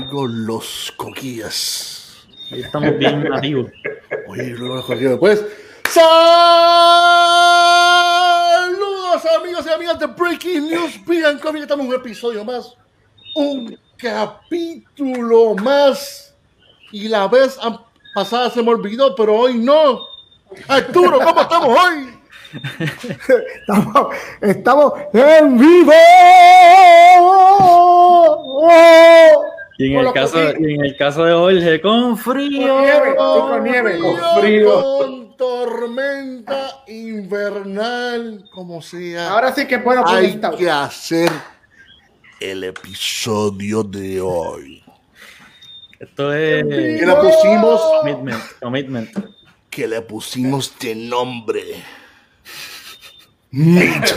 oigo los coquillas. Ahí estamos bien nativos. Oye, los coquillas. Pues, saludos amigos y amigas de Breaking News. Vean cómo estamos en un episodio más. Un capítulo más. Y la vez pasada se me olvidó, pero hoy no. Arturo, ¿cómo estamos hoy? estamos, estamos en vivo. Y en, el caso, y en el caso de Jorge, con frío. Con nieve, con nieve, con frío. Con tormenta invernal, como sea. Ahora sí que bueno, hay que hacer el episodio de hoy. Esto es. Que le pusimos. Commitment. Commitment. Que le pusimos de nombre. Meet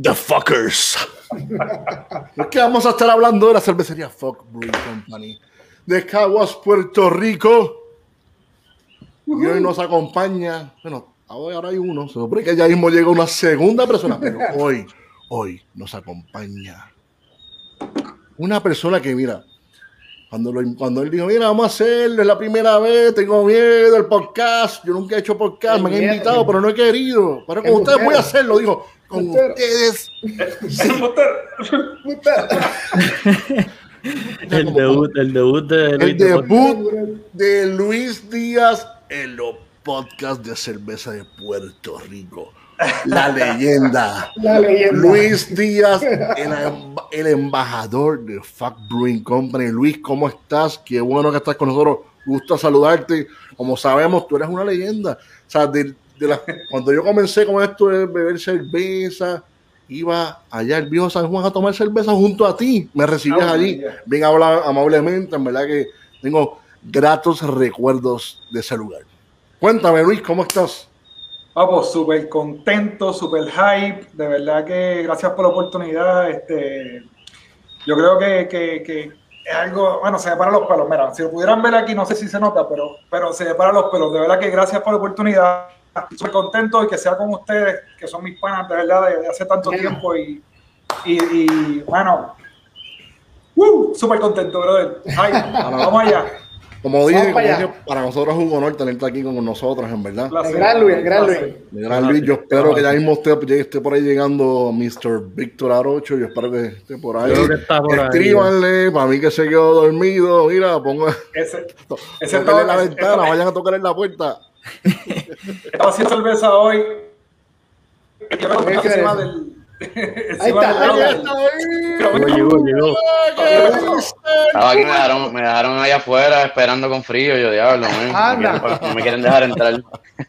the fuckers. Es que vamos a estar hablando de la cervecería Fuck Brewing Company de Caguas, Puerto Rico. Y hoy nos acompaña, bueno, ahora hay uno, supone que ya mismo llega una segunda persona, pero hoy, hoy nos acompaña una persona que, mira, cuando, cuando él dijo, mira, vamos a hacerlo, es la primera vez, tengo miedo del podcast, yo nunca he hecho podcast, me han invitado, pero no he querido. Pero con ustedes voy a hacerlo, digo, con ustedes. el debut, el debut de Luis, el debut de Luis Díaz en los podcasts de cerveza de Puerto Rico. La leyenda. La leyenda. Luis Díaz, el, el, embajador de Fuck Brewing Company. Luis, ¿cómo estás? Qué bueno que estás con nosotros. Gusto saludarte. Como sabemos, tú eres una leyenda. O sea, de, de la, cuando yo comencé con esto de beber cerveza, iba allá el viejo San Juan a tomar cerveza junto a ti. Me recibías Ah, allí, ya. bien habla, amablemente. En verdad que tengo gratos recuerdos de ese lugar. Cuéntame, Luis, ¿cómo estás? Vamos, súper contento, súper hype. De verdad que gracias por la oportunidad. Este, yo creo que, que- que es algo, bueno, se me paran los pelos. Mira, si lo pudieran ver aquí, no sé si se nota, pero, pero se me paran los pelos. De verdad que gracias por la oportunidad. Súper contento y que sea con ustedes, que son mis panas de verdad de, hace tanto Bueno. tiempo. Y, y, y, bueno, ¡uh! súper contento, brother. Hype. Vamos allá. Como dije, Vamos como para dije, para nosotros es un honor tenerte aquí con nosotros, en verdad. El gran Luis, el gran. Luis. Gran Luis, yo espero que ya mismo esté, esté por ahí llegando Mr. Víctor Arocho. Yo espero que esté por ahí. Creo que está por ahí. Escríbanle, para mí que se quedó dormido. Mira, ponga Ese, ese en la todo- ventana, ese- vayan a tocar en la puerta. Estaba haciendo cerveza hoy. Encima. Ahí está, ahí está ahí. Llegó, llegó, me dejaron, me dejaron allá afuera esperando con frío. Yo, diablo, man, Anda. no, me quieren dejar entrar.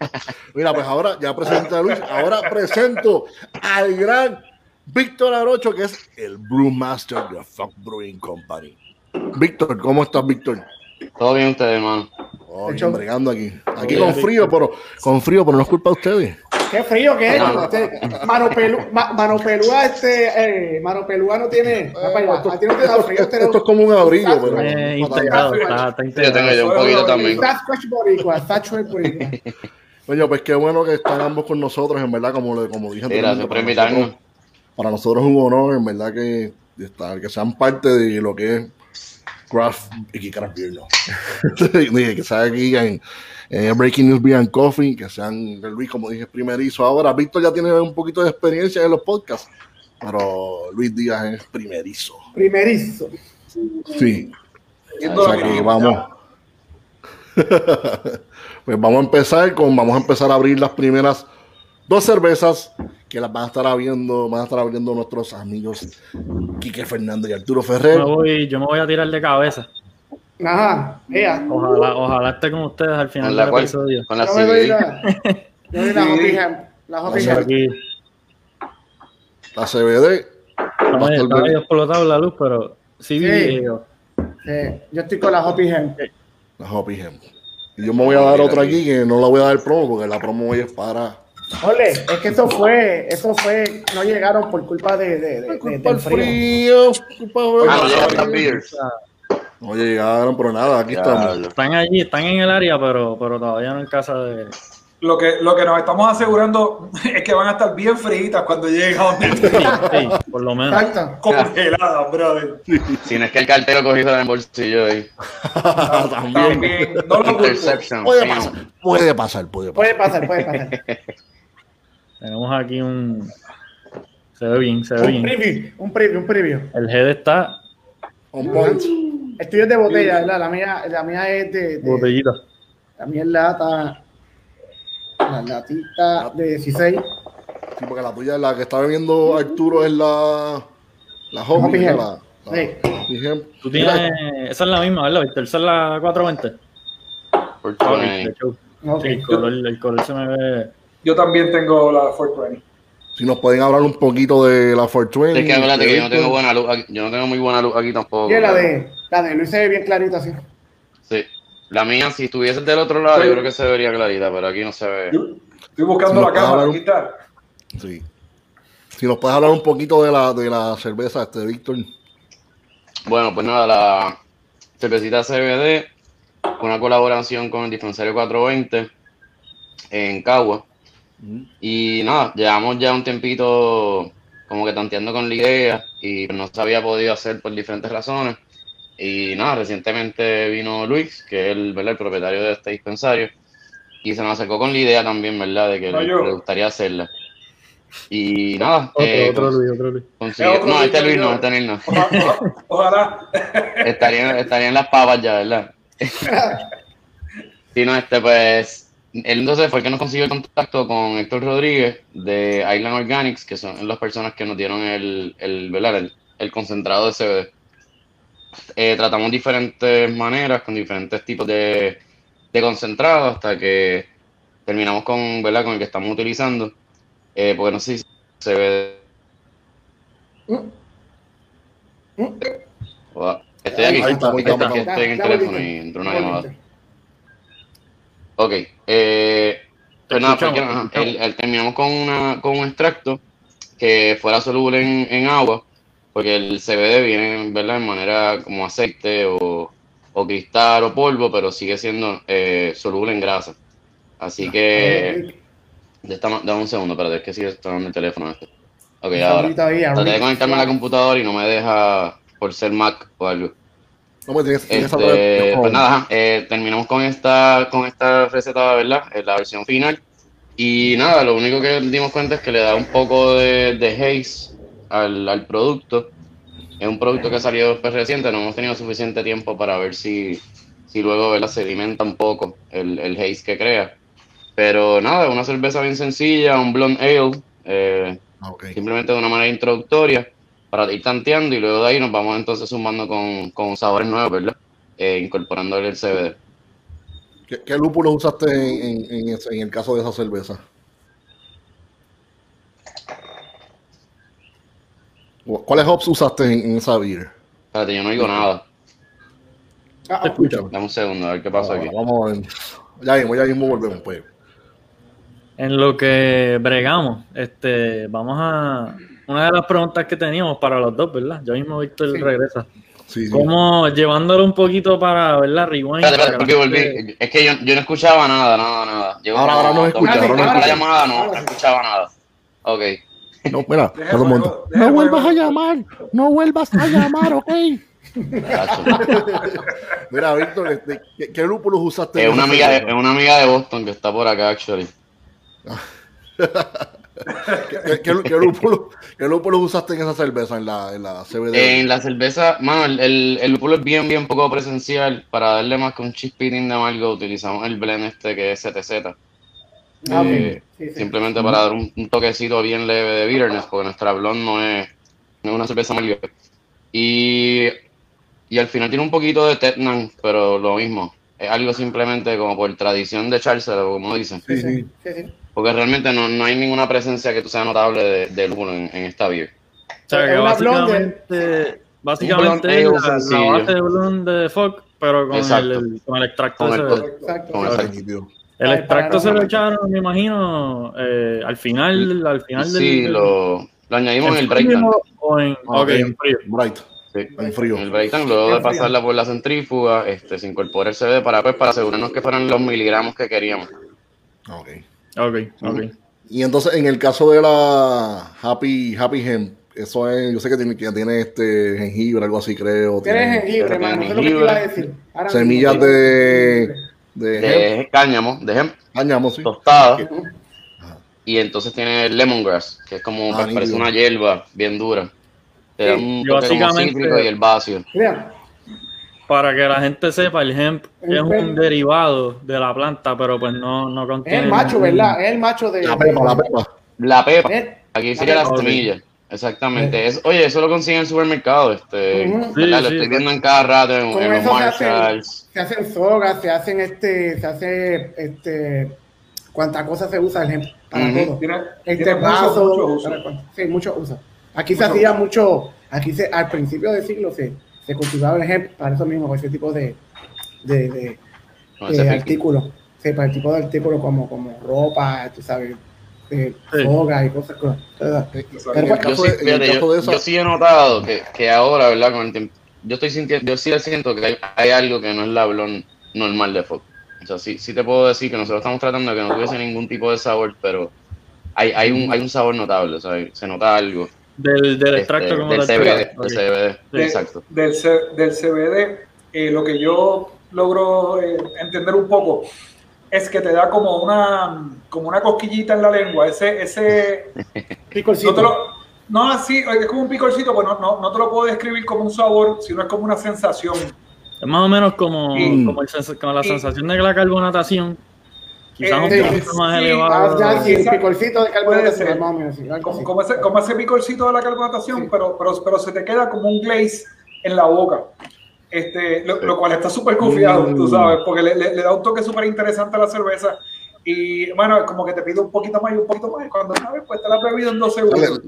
Mira, pues ahora ya presenté a Luis. Ahora presento al gran Víctor Arocho, que es el Brewmaster de Fuck Brewing Company. Víctor, ¿cómo estás, Víctor? Todo bien ustedes, hermano. Oh, bien, bregando aquí. Aquí con frío, pero con frío, pero no es culpa de ustedes. Qué frío que es. Este, mano, pelu, ma- mano pelúa, este, eh, mano pelúa no tiene. para allá. esto, A ti no te da frío, esto- te da- esto es como un abrigo, pero Eh, integrado, está, está Sí, yo tengo yo integrado. un poquito también. Sasquatch boricua, Sasquatch boricua. Oye, pues qué bueno que están ambos con nosotros, en verdad, como, le- como dije Sí, gracias anteriormente, por para Para nosotros es un honor, en verdad, que, estar, que sean parte de lo que es craft y que craft beer, no. Dije, que sean aquí en, en Breaking News Beer and Coffee, que sean Luis, como dije, primerizo. Ahora, Víctor ya tiene un poquito de experiencia en los podcasts, pero Luis Díaz es primerizo. Primerizo. Sí. O sea que vamos. pues vamos a empezar con, vamos a empezar a abrir las primeras dos cervezas que las van a estar abriendo, van a estar abriendo nuestros amigos Quique Fernández y Arturo Ferrer. Yo me voy, yo me voy a tirar de cabeza. Ajá, ella. Ojalá, ojalá esté con ustedes al final Con la del cual, episodio. con la Yo me doy CBD. la. Yo doy la Ham. La Ham. aquí La CBD. está Va a estar está bien. medio explotado la luz, pero sí vi. Sí. yo estoy con la Hoppy Ham. La Hoppy Hem. Y yo me voy a dar otra aquí que no la voy a dar promo porque la promo hoy es para. Ole, es que eso fue, eso fue, no llegaron por culpa de, de, de- de- Culpa del del frío. frío. Culpa del Ah, no. No llegaron, pero nada, aquí estamos. Diablo. Están allí, están en el área, pero, pero todavía no en casa de. Lo que, lo que nos estamos asegurando es que van a estar bien fritas cuando lleguen a donde Sí, sí, por lo menos. Congeladas, brother. Si no es que el cartero cogió en el bolsillo ahí. También. También, no lo. Puede pasar, puede pasar, puede pasar. Puede pasar, puede pasar. Tenemos aquí un. Se ve bien, se ve Un bien. preview, un preview, un preview. El head está On point. El tuyo es de botella, ¿verdad? La mía, la mía es de, de- botellita. La mía es lata. La latita de 16. Sí, porque la tuya, la que está bebiendo Arturo es la. La. Hoppy Gem. La, la, Sí. Tú tienes. Esa es la misma, ¿verdad, Víctor? Esa es la 420. Por sí, el, color, el color se me ve. Yo también tengo la 420. Si nos pueden hablar un poquito de la 420. Es que acuérdate que yo no tengo buena luz aquí, yo no tengo muy buena luz aquí tampoco. Y la de, la de Luis se ve bien clarita así. Sí. La mía, si estuviese del otro lado, yo creo que se vería clarita, pero aquí no se ve. Yo Estoy buscando la cámara, aquí está. Sí. Si nos puedes hablar un poquito de la, de la cerveza, este Víctor. Bueno, pues nada, la cervecita CBD, una colaboración con el dispensario 420 en Cagua. Y nada, llevamos ya un tiempito como que tanteando con la idea y no se había podido hacer por diferentes razones. Y nada, recientemente vino Luis, que es el, ¿verdad? el propietario de este dispensario, y se nos acercó con la idea también, ¿verdad?, de que No, le, le gustaría hacerla. Y nada, Otro, eh, otro Luis, otro Luis. otro no, Luis, este Luis no, este Luis no. Ojalá. ojalá. Estarían, estarían las papas ya, ¿verdad? sí, no, este, pues, él entonces fue el que nos consiguió el contacto con Héctor Rodríguez de Island Organics, que son las personas que nos dieron el, el, el, el concentrado de CBD. Eh, tratamos diferentes maneras, con diferentes tipos de, de concentrado, hasta que terminamos con, ¿verdad? con el que estamos utilizando. Eh, porque no sé si CBD. Hola. Estoy aquí. Estoy en el Ya teléfono y entró una llamada. Ok. Eh, pues nada, porque, ajá, escuchamos. el- el- terminamos con, una, con un extracto que fuera soluble en, en agua, porque el CBD viene ¿verdad? en manera como aceite o, o cristal o polvo, pero sigue siendo eh, soluble en grasa. Así que, dame un segundo, espérate, es que sigue sonando el teléfono. Este. Ok, ahora. Traté de conectarme a la computadora y no me deja por ser Mac o algo. No me tienes, tienes Este, pues nada, ajá, eh, terminamos con esta, con esta receta, ¿verdad? Es la versión final. Y nada, lo único que dimos cuenta es que le da un poco de, de haze al, al producto. Es un producto que ha salido después reciente, no hemos tenido suficiente tiempo para ver si, si luego ¿verdad? sedimenta un poco el, el haze que crea. Pero nada, una cerveza bien sencilla, un blonde ale, eh, Ah, ok. simplemente de una manera introductoria para ir tanteando y luego de ahí nos vamos entonces sumando con, con sabores nuevos, ¿verdad? Eh, incorporando el CBD. ¿Qué, qué lúpulo usaste en, en- en ese- en el caso de esa cerveza? ¿Cuáles hops usaste en, en esa beer? Espérate, yo no digo nada. Ah, escucho. Dame un segundo, a ver qué pasa aquí. Ah, Vamos a ver. Ya mismo, ya mismo volvemos. Pues. En lo que bregamos, este, vamos a. Una de las preguntas que teníamos para los dos, ¿verdad? Ya mismo Víctor Sí. regresa. Sí, sí. Como llevándolo un poquito para, ¿verdad? Rewind. Espérate, porque volví. Es que yo, yo no escuchaba nada, nada, nada. Llevo Ahora- ahora no escucha, ahora no escucha. llamada, no, no escuchaba nada. Ok. No, Deja todo el mundo. No el vuelvas a llamar, no vuelvas a llamar, ok. Mira, Víctor, este, ¿qué, qué lúpulos usaste? Es una amiga de, es una amiga de Boston que está por acá, actually. ¿Qué, qué, qué lúpulo, qué usaste en esa cerveza, en la, en la CBD? En la cerveza, mano, el, el, el lúpulo es bien, bien poco presencial. Para darle más que un chispitín de amargo, utilizamos el blend este que es CTZ. ah. Eh, Sí, sí. Simplemente para dar un, un toquecito bien leve de bitterness, porque nuestra blonde no es, no es una cerveza amarga. Y, y al final tiene un poquito de Tetnan, pero lo mismo. Es algo simplemente como por tradición de echárselo, como dicen. Sí, Sí, sí, sí. Sí, sí. Porque realmente no, no hay ninguna presencia que tú sea notable de, de lúpulo en, en esta beer. O sea, que básicamente, básicamente la, la base de blonde de Fog, pero con el, el- con el extracto Con de el CBD. co- Exacto. Con Ah, exacto. nítido. El extracto se lo echaron, me imagino, eh, al final, al final del... Sí, del- lo, lo añadimos en el breakdown. O en, Ah, ok, en frío. Bright, Sí. en frío. En el breakdown, luego de pasarla por la centrífuga, este, se incorpora el CBD para, pues, para asegurarnos que fueran los miligramos que queríamos. Ah, ok. Ok, ok. Y entonces, en el caso de la Happy, Happy Hemp, eso es, yo sé que tiene, que tiene este jengibre, algo así, creo. Tiene jengibre, hermano. Eso es lo que te iba a decir. Ahora mismo. semillas de, de hemp, De cáñamo, de hemp, cáñamo, sí. tostada. Y entonces tiene lemongrass, que es como, Ah, parece una hierba bien dura. Te da un yo toque como básicamente- cítrico y el vacío. Mira, Para que la gente sepa, el hemp El es un hemp. derivado de la planta, pero pues no, no es contiene. el macho, ningún- ¿verdad? Es el macho de. La pepa, la pepa. La pepa, Es- aquí sería la pepa. semilla. Exactamente. Es, oye, eso lo consiguen en el supermercado. Este, Ujú. ¿verdad? Sí, lo sí. estoy viendo en cada rato en, Con en los eso se Marshalls. se hacen sogas, se hacen este, se hace este, cuánta cosa se usa el ejemplo para Ujú. todo. Tiene, Este tiene mucho, vaso, mucho uso. para cuánto- sí, mucho uso. Aquí se Mucho hacía uso. mucho, aquí se, al principio del siglo se, se cultivaba el ejemplo para eso mismo, para ese tipo de, de, artículos. Sí, para el tipo de artículos como, como ropa, tú sabes, Sí. sogas y cosas. cosas. En Pero el bueno, Yo sí, de- en el fíjate, caso yo, de esa- yo sí he notado que, que ahora, ¿verdad? Con el tiempo, yo estoy sintiendo, yo sí siento que hay, hay algo que no es la blonde normal de Fox. O sea, sí, sí te puedo decir que nosotros estamos tratando de que no tuviese ningún tipo de sabor, pero hay, hay, un, hay un sabor notable, o sea, se nota algo. Del, del este, extracto como del. CBD, Ok. del CBD, De- exacto. Del, C- del CBD, eh, lo que yo logro eh, entender un poco es que te da como una, como una cosquillita en la lengua, ese, ese, picorcito. no te lo, no así, es como un picorcito, pues no, no, no te lo puedo describir como un sabor, sino es como una sensación. Es más o menos como, Y- como, el como la y- sensación de que la carbonatación, quizás Eh, un sí, poquito más sí, Ah, elevado. ya, sí, picorcito de ser. más o menos, sí, Como, como ese, como ese picorcito de la carbonatación, Sí. pero, pero, pero se te queda como un glaze en la boca. Este, lo, lo cual está súper confiado, tú Mm. sabes, porque le, le- le da un toque súper interesante a la cerveza. Y bueno, como que te pide un poquito más y un poquito más, y cuando sabes, pues te la has bebido en dos segundos.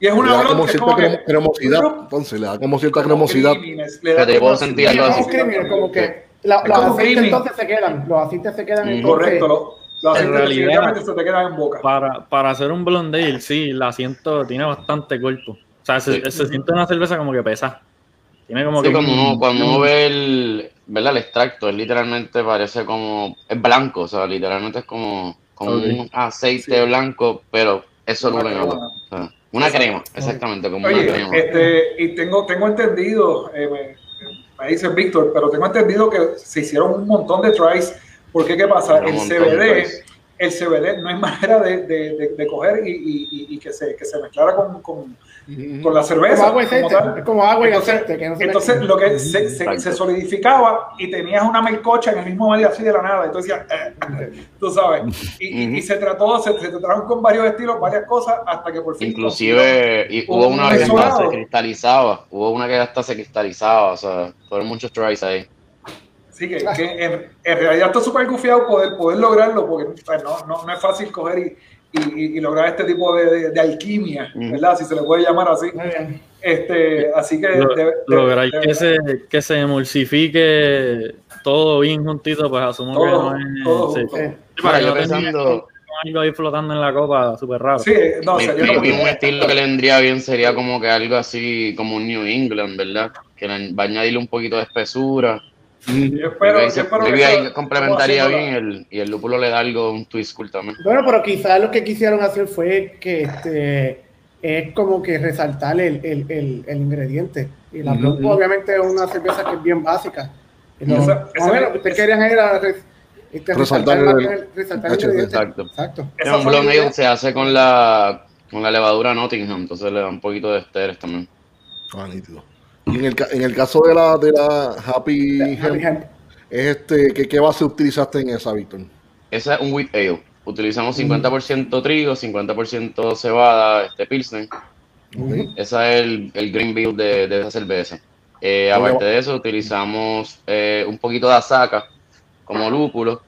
Y es Le una da blonde como cierta como que- cremo- cremosidad. Entonces, le da como cierta cremosidad. le da como- sentir algo Es así. como como que la- los como aceites entonces se quedan, los aceites se quedan Mm. entonces. Correcto, lo, lo En aceites realidad- definitivamente se te quedan en boca. Para, para hacer un blonde ale, sí, la siento, tiene bastante cuerpo. O sea, se, Sí. se siente una cerveza como que pesa. Tiene como Sí, que. cuando uno, cuando uno un- ve el, ¿verdad? el extracto, es literalmente parece como, es blanco, o sea, literalmente es como, como Ok. un aceite blanco, pero es Una soluble en agua. crema. O sea, una crema, exactamente, como una Oye, crema. este, y tengo, tengo entendido, eh, me, dice Víctor, pero tengo entendido que se hicieron un montón de tries, porque ¿qué pasa? El CBD. El CBD no hay manera de, de, de, de coger y, y- y- que, se, que se mezclara con, con, con la cerveza. Como agua y como aceite, agua y Entonces- aceite. Que no se Entonces, lo que se, se, solidificaba y tenías una melcocha en el mismo medio así de la nada. Entonces, eh, tú sabes. Y, y- y Ujú. se trató, se, se trataron con varios estilos, varias cosas, hasta que por fin. Inclusive, y un hubo una que hasta se cristalizaba, hubo una que hasta se cristalizaba, o sea, fueron muchos tries ahí. Sí, que, que en, en realidad está súper gufiado poder, poder lograrlo, porque pues, no, no, no es fácil coger y, y- y lograr este tipo de, de- de alquimia. ¿verdad? Si se le puede llamar así. Este, así que Lo- lograr que se, que se emulsifique todo bien juntito, pues asumo que Todo, no es. todo sí. Sí. Sí, para que yo pensando, algo ahí flotando en la copa, súper raro. Sí, no, mi, sería mi- como mi- un que- estilo que le vendría bien sería como que algo así como un New England, ¿verdad? Que le, va a añadirle un poquito de espesura. Yo espero, que yo espero que eso- complementaría bien el, y el lúpulo le da algo, un twist cool también. Bueno, pero quizás lo que quisieron hacer fue que este es como que resaltar el, el, el, el ingrediente. Y la Ujú. Blanc, obviamente es una cerveza que es bien básica. Y lo- Esa- más esa- o menos, lo que ustedes querían era res- este, Resaltar resaltar, el- resaltar ingrediente. Exacto. Exacto. Un blonde idea. ale se hace con la, con la levadura Nottingham, entonces le da un poquito de esteres también. Ah, nítido. Y en el, ca- en el caso de la, de la Happy Por Hemp, este, ¿qué, ¿qué base utilizaste en esa, Víctor? Esa es un wheat ale. Utilizamos 50% trigo, 50% cebada, este pilsner. Ok. Ese es el, el green bill de, de esa cerveza. Eh, aparte de eso, utilizamos eh, un poquito de azaca como lúpulo.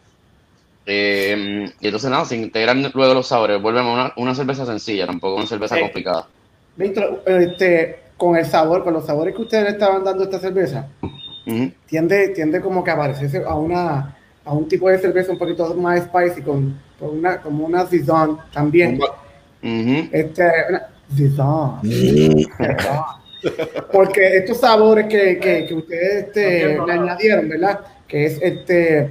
Eh, y entonces nada, se integran luego los sabores. Volvemos a una, una cerveza sencilla, tampoco una cerveza complicada. Víctor, este, con el sabor, con los sabores que ustedes le estaban dando a esta cerveza, Ujú. tiende, tiende como que a parecerse a una a un tipo de cerveza un poquito más spicy con, con una como una Zizon también. Ujú. Este, una Zizon. Porque estos sabores que, que, que ustedes este, No le añadieron, ¿verdad? Que es este,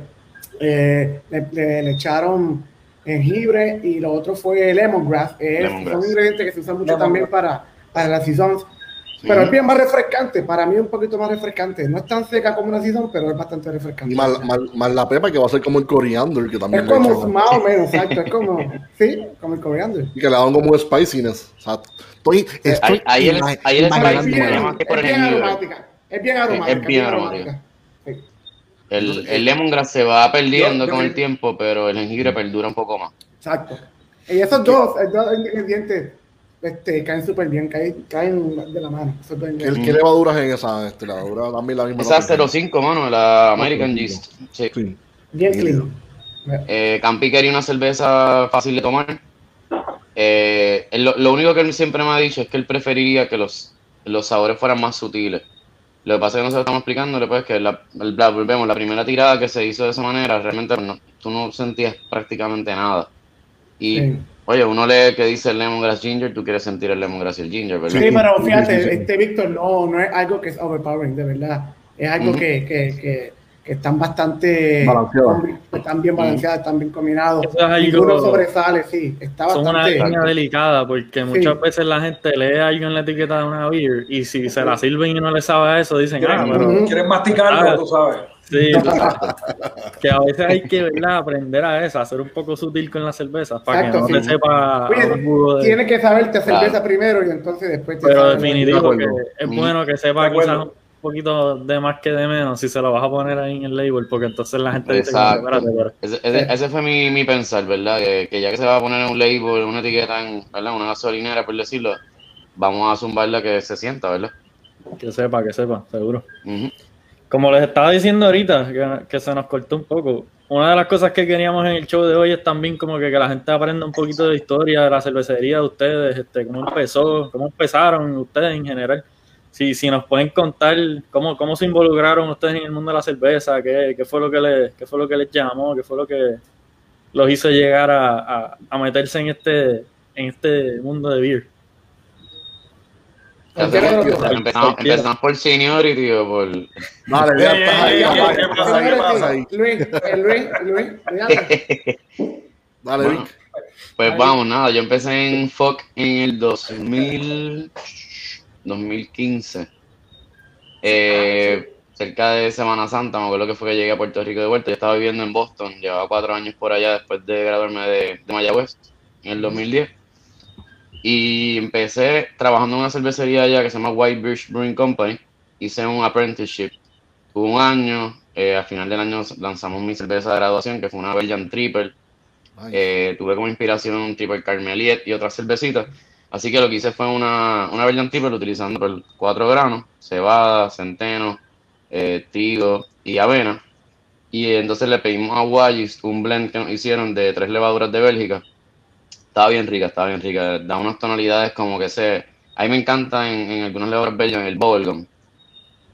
eh, le, le- le echaron jengibre y lo otro fue lemongrass. Es, Lemongrass. Son ingredientes que se usan mucho Lemongrass. también para, para las seasons. Pero es bien más refrescante, para mí un poquito más refrescante. No es tan seca como una season, pero es bastante refrescante. Y más, más- más la pepa que va a ser como el coriander, que también Es como más o menos, exacto. Es como, sí, como el coriander. y que le dan como spiciness. O sea, estoy, estoy Ahí- ahí el- ahí es spicy bien, es aromática. Es bien aromática. es bien aromática. El, el lemongrass se va perdiendo Yo- yo con el tiempo, pero el jengibre perdura un poco más. Exacto. Y esos dos, esos dos ingredientes este, caen súper bien, caen, caen de la mano. ¿Qué, qué levaduras en esa? Este, la levadura también la misma. Esa ¿no? 05, mano, la American 05. Yeast. Sí. Sí. Bien clean. Eh, Campi quería una cerveza fácil de tomar. Eh, lo, lo único que él siempre me ha dicho es que él preferiría que los, los sabores fueran más sutiles. Lo que pasa es que nosotros estamos explicándole pues que la, el- la- volvemos, la primera tirada que se hizo de esa manera, realmente no- tú no sentías prácticamente nada. Y Sí. Oye, uno lee que dice el lemongrass ginger, tú quieres sentir el lemongrass y el ginger, ¿verdad? Sí, pero Sí, fíjate, sí, sí. este Víctor no, no es algo que es overpowering, de verdad. Es algo Ujú. que, que, que, que están bastante Balanceadas. combi- están bien balanceadas, están bien combinados. Eso es algo- Ninguno sobresale, sí. Está Son una bastante. línea delicada porque muchas veces la gente lee algo en la etiqueta de una beer y si se la sirven y no le sabe a eso, dicen, ah, ¿Quieren, pero quieren masticarlo, Ah. tú sabes. Sí, que a veces hay que ¿verdad? aprender a eso, a ser un poco sutil con la cerveza para Exacto, que no sí. te sepa Oye, de- Tienes que saberte cerveza Claro. primero y entonces después te Pero definitivo De que es Mm. bueno que sepa quizás un poquito de más que de menos si se lo vas a poner ahí en el label porque entonces la gente dice, Exacto. espérate, pero Ese, ese- ese fue mi, mi pensar, ¿verdad? Que, que ya que se va a poner en un label, una etiqueta, en ¿verdad? una gasolinera, por decirlo, vamos a zumbarla que se sienta, ¿verdad? que sepa, que sepa, seguro. Ujú. Como les estaba diciendo ahorita, que, que se nos cortó un poco, una de las cosas que queríamos en el show de hoy es también como que, que la gente aprenda un poquito de historia de la cervecería de ustedes, este, cómo empezó, cómo empezaron ustedes en general. Si, si nos pueden contar cómo, cómo se involucraron ustedes en el mundo de la cerveza, qué, qué fue lo que les, qué fue lo que les llamó, qué fue lo que los hizo llegar a, a- a meterse en este, en este mundo de beer. Cualquiera de los dos. Empezamos, por seniority o por... Dale, ya estás ahí. ¿qué ahí, pasa? ahí. Luis, eh, Luis, Luis, fíjate. Dale, Vic. Pues vamos, nada, yo empecé en FOC en el 2000, 2015. Eh, cerca de Semana Santa, me acuerdo que fue que llegué a Puerto Rico de vuelta. Yo estaba viviendo en Boston, llevaba cuatro años por allá después de graduarme de, de Mayagüez en el 2010. Y empecé trabajando en una cervecería allá que se llama White Birch Brewing Company. Hice un apprenticeship. Tuve un año, eh, al final del año lanzamos mi cerveza de graduación, que fue una Belgian Triple. Ay, Eh, tuve como inspiración un Triple Carmeliet y otras cervecitas. Así que lo que hice fue una, una Belgian Triple utilizando cuatro granos, cebada, centeno, eh, trigo y avena. Y entonces le pedimos a Wallis un blend que nos hicieron de tres levaduras de Bélgica. Estaba bien rica, estaba bien rica. Da unas tonalidades como que se... A mí me encanta en, en algunas levaduras belgas el bubblegum.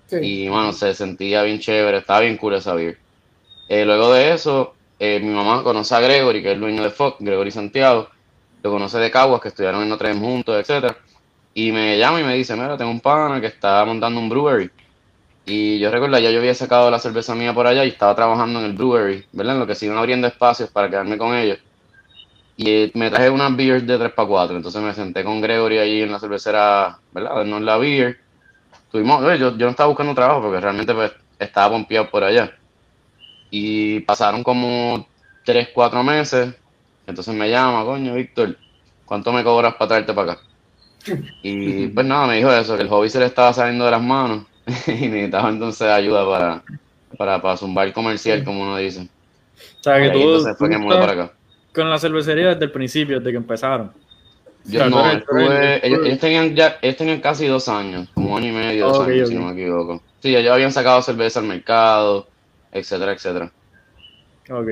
Sí. Y bueno, se sentía bien chévere, estaba bien cool esa beer. Eh, luego de eso, eh, mi mamá conoce a Gregory, que es el dueño de Fox, Gregory Santiago. Lo conoce de Caguas, que estudiaron en Notre Dame juntos, etcétera. Y me llama y me dice, mira, tengo un pana que está montando un brewery. Y yo recuerdo, ya yo había sacado la cerveza mía por allá y estaba trabajando en el brewery, ¿verdad? En lo que iban abriendo espacios para quedarme con ellos. Y eh, me traje unas beers de 3x4. Entonces me senté con Gregory ahí en la cervecera, ¿verdad? A darnos la beer. Tuvimos, yo, yo no estaba buscando trabajo porque realmente pues, estaba pompeado por allá. Y pasaron como 3, 4 meses. Entonces me llama, coño, Víctor, ¿cuánto me cobras para traerte para acá? Y pues nada, me dijo eso, que el hobby se le estaba saliendo de las manos y necesitaba entonces ayuda para, para, para zumbar comercial, como uno dice. O sea, que Y ahí tú, entonces fue tú que estás para acá. Con la cervecería desde el principio, desde que empezaron. Yo O sea, tú no, eres- estuve, tú ellos, tenían ya, ellos tenían casi dos años, como un año y medio, dos años, si no me equivoco. Sí, ellos habían sacado cerveza al mercado, etcétera, etcétera. Ok.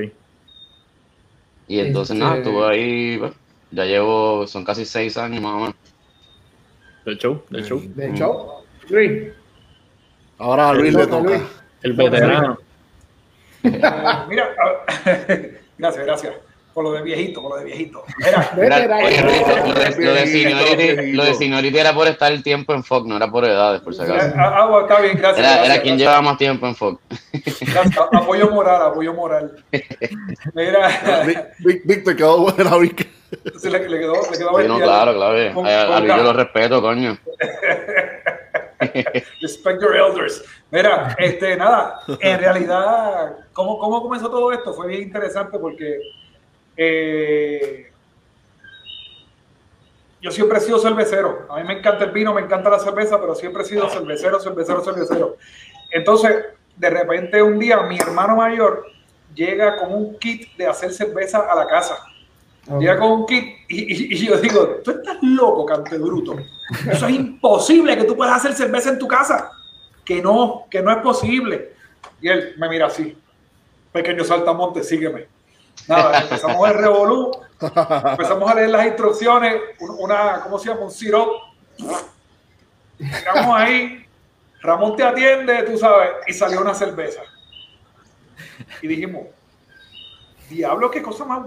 Y entonces Este- nada, estuve ahí, pues, ya llevo, son casi seis años más o menos. Del show, del show. De hecho, Luis, Ahora a Luis le toca. Luis. El veterano. Mira, gracias, gracias. Con lo de viejito, con lo de viejito. Ryan. Rito, lo de- lo de Viejito, seniority- viejito. lo de seniority era por estar el tiempo en Fox, no era por edades, por si acaso. ah, ah, bueno, está bien, gracias. Era, gracias, era quien gracias. llevaba más tiempo en Fox. Gracias, Apoyo moral, apoyo moral. Mira, Víctor quedó buena, Vic. se le, le quedó, le quedó Sí, no, claro, claro. Con- A, a con Luis yo lo respeto, coño. Respect your elders. Mira, este, nada, en realidad, ¿cómo, ¿cómo comenzó todo esto? Fue bien interesante porque eh, yo siempre he sido cervecero. A mí me encanta el vino, me encanta la cerveza, pero siempre he sido cervecero, cervecero, cervecero. Entonces, de repente un día mi hermano mayor llega con un kit de hacer cerveza a la casa. Llega con un kit y, y- y yo digo, tú estás loco, cante bruto. Eso es imposible que tú puedas hacer cerveza en tu casa. Que no, que no es posible. Y él me mira así. Pequeño saltamonte, sígueme. Nada, empezamos el revolú, empezamos a leer las instrucciones, un- una, ¿cómo se llama? Un sirop. Llegamos ahí, Ramón te atiende, tú sabes, y salió una cerveza. Y dijimos, diablo, qué cosa más,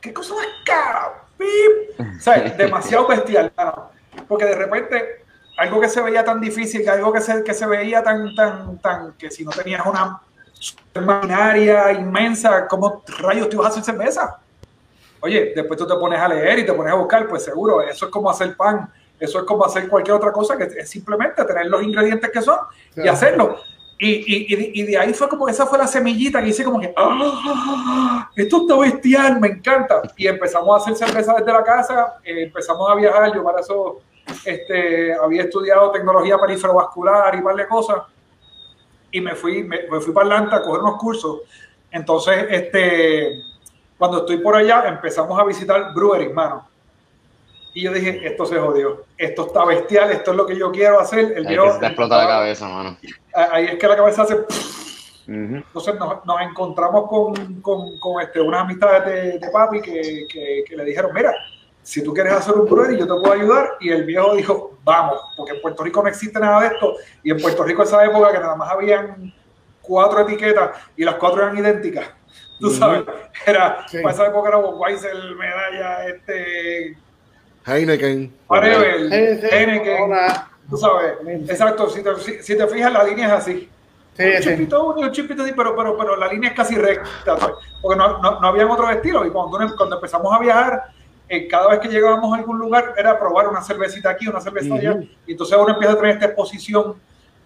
qué cosa más cara, pip. O sea, demasiado bestial, mano. porque de repente algo que se veía tan difícil, que algo que se, que se veía tan, tan, tan, que si no tenías una maquinaria inmensa, ¿cómo rayos te ibas a hacer cerveza? Oye, después tú te pones a leer y te pones a buscar, pues seguro, eso es como hacer pan, eso es como hacer cualquier otra cosa, que es simplemente tener los ingredientes que son y Claro. hacerlo. Y, y, y de- y ahí fue como, esa fue la semillita que hice como que, ¡ah! Esto está bestial, me encanta. Y empezamos a hacer cerveza desde la casa, eh, empezamos a viajar, yo para eso este, había estudiado tecnología periferovascular y de cosas, y me fui, me, me fui para Atlanta a coger unos cursos. Entonces, este, cuando estoy por allá, empezamos a visitar breweries, mano. Y yo dije, esto se jodió, esto está bestial, esto es lo que yo quiero hacer. El Ahí viejo- que se te explota la cabeza, mano. Ahí es que la cabeza hace... Entonces nos, nos encontramos con, con, con, este, unas amistades de, de papi que, que, que le dijeron, mira, si tú quieres hacer un brewery, yo te puedo ayudar. Y el viejo dijo, vamos, porque en Puerto Rico no existe nada de esto. Y en Puerto Rico esa época que nada más habían cuatro etiquetas y las cuatro eran idénticas. Tú sabes, era, Sí. para esa época era Weiser, medalla, este, Heineken. Sí, sí. Heineken, Hola. tú sabes. Exacto, si te, si, si te fijas, la línea es así Sí, un sí. chipito uno y un chipito así, pero, pero, pero la línea es casi recta, pues, porque no, no, no habían otros estilos. Y cuando, cuando empezamos a viajar, eh, cada vez que llegábamos a algún lugar era probar una cervecita aquí, una cerveza allá. Y entonces uno empieza a tener esta exposición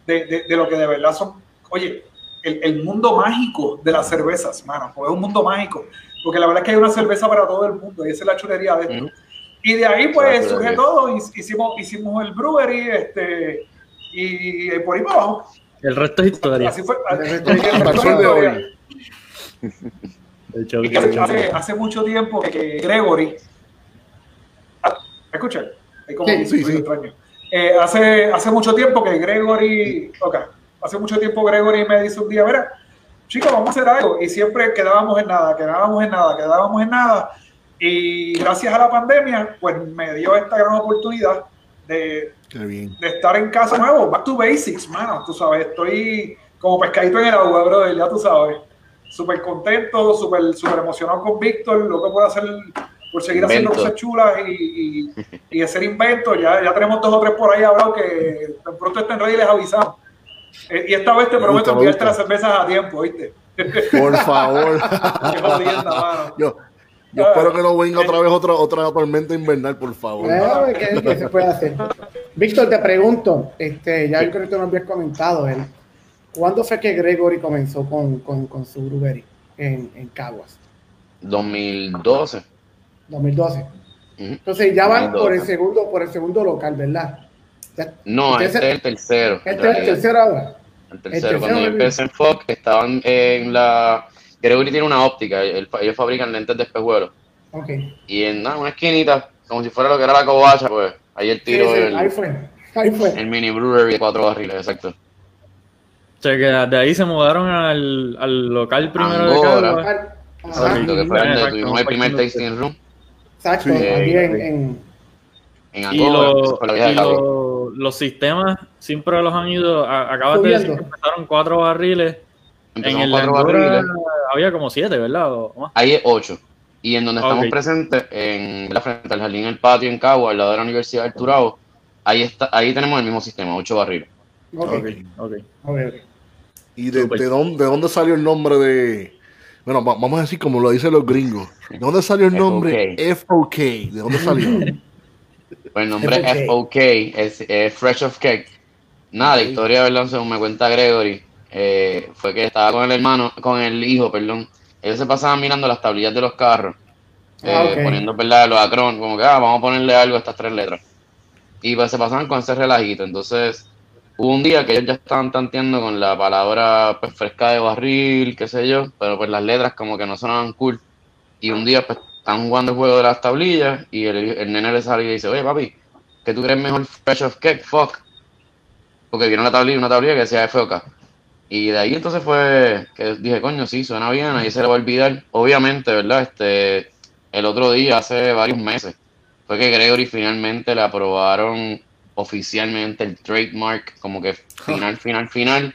de, de, de lo que de verdad son. Oye, el, el mundo mágico de las cervezas, mano, pues es un mundo mágico. Porque la verdad es que hay una cerveza para todo el mundo y esa es la chulería de esto. Ujú. Y de ahí, pues, surge todo. Hic- Hicimos, hicimos el brewery, este, y, y por ahí para abajo. El resto es historia. Así fue. El resto el sol de historia. hoy. Hace- hace mucho tiempo que Gregory. ¿Me escuchan? Hay como Sí, un sí, sí. extraño. Eh, hace, hace mucho tiempo que Gregory. Ok, hace mucho tiempo Gregory me dice un día: Mira, chicos, vamos a hacer algo. Y siempre quedábamos en nada, quedábamos en nada, quedábamos en nada. Y gracias a la pandemia, pues me dio esta gran oportunidad de, bien. de estar en casa nuevo, back to basics, mano, tú sabes, estoy como pescadito en el agua, brother, ya tú sabes, súper contento, súper súper emocionado con Víctor, lo que puedo hacer por seguir haciendo cosas chulas y, y, y hacer inventos, ya, ya tenemos dos o tres por ahí hablado que tan pronto estén ready y les avisamos. Eh, y esta vez te Me prometo enviarte las cervezas a tiempo, ¿viste? Por favor. Yo, yo espero que no venga otra vez otra, otra tormenta invernal, por favor. Bueno, ¿qué, qué se puede hacer? Víctor, te pregunto, este, ya yo creo que tú nos habías comentado, él, ¿cuándo fue que Gregory comenzó con, con, con su brewery en, en Caguas? 2012. 2012. Ujú. Entonces ya van por el 2012. segundo, por el segundo local, ¿verdad? Ya- No, Este este es el tercero. este es el tercero ahora. El tercero. tercero Cuando yo empecé en Fox, estaban en la. Gregory tiene una óptica, el- ellos fabrican lentes de espejuelos. Ok. Y en una esquinita, como si fuera lo que era la covacha, pues ahí el Sí, tiro sí, el, ahí fue. Ahí fue. el mini brewery de cuatro barriles, exacto. O sea, que de ahí se mudaron al, al local primero de Angora. Ajá. Exacto, que fue donde tuvimos el primer tasting room Exacto, Sí. aquí en, en- en Y, lo- lo- los sistemas siempre los han ido. a- acabas de decir que empezaron cuatro barriles. En Empezamos el cuatro barriles, había como siete, ¿verdad? Ahí es ocho. Y en donde estamos presentes, en la frente al jardín del patio en Cagua, al lado de la Universidad del Turabo, ahí está, ahí tenemos el mismo sistema, ocho barriles. Ok, Ok. ¿Y de, Súper. de dónde, de dónde salió el nombre de.? Bueno, va- vamos a decir como lo dicen los gringos. ¿De dónde salió el nombre FOK? ¿De dónde salió? Pues el nombre FOK. FOK es, es Fresh of Cake. Nada, la Ok. historia, ¿verdad? Según me cuenta Gregory, eh, fue que estaba con el hermano, con el hijo, perdón. Ellos se pasaban mirando las tablillas de los carros, eh, Ah, ok. poniendo, ¿verdad? Los acron, como que, ah, vamos a ponerle algo a estas tres letras. Y pues se pasaban con ese relajito. Entonces, hubo un día que ellos ya estaban tanteando con la palabra pues, fresca de barril, qué sé yo, pero pues las letras como que no sonaban cool. Y un día, pues, están jugando el juego de las tablillas y el, el nene le sale y dice, oye, papi, ¿qué tú crees mejor Fresh of Cake? Fuck. Porque vieron la tablilla, una tablilla que decía FOK. Y de ahí entonces fue que dije, coño, sí, suena bien, ahí se le va a olvidar. Obviamente, ¿verdad? Este, el otro día, hace varios meses, fue que Gregory finalmente le aprobaron oficialmente el trademark, como que final, final, final,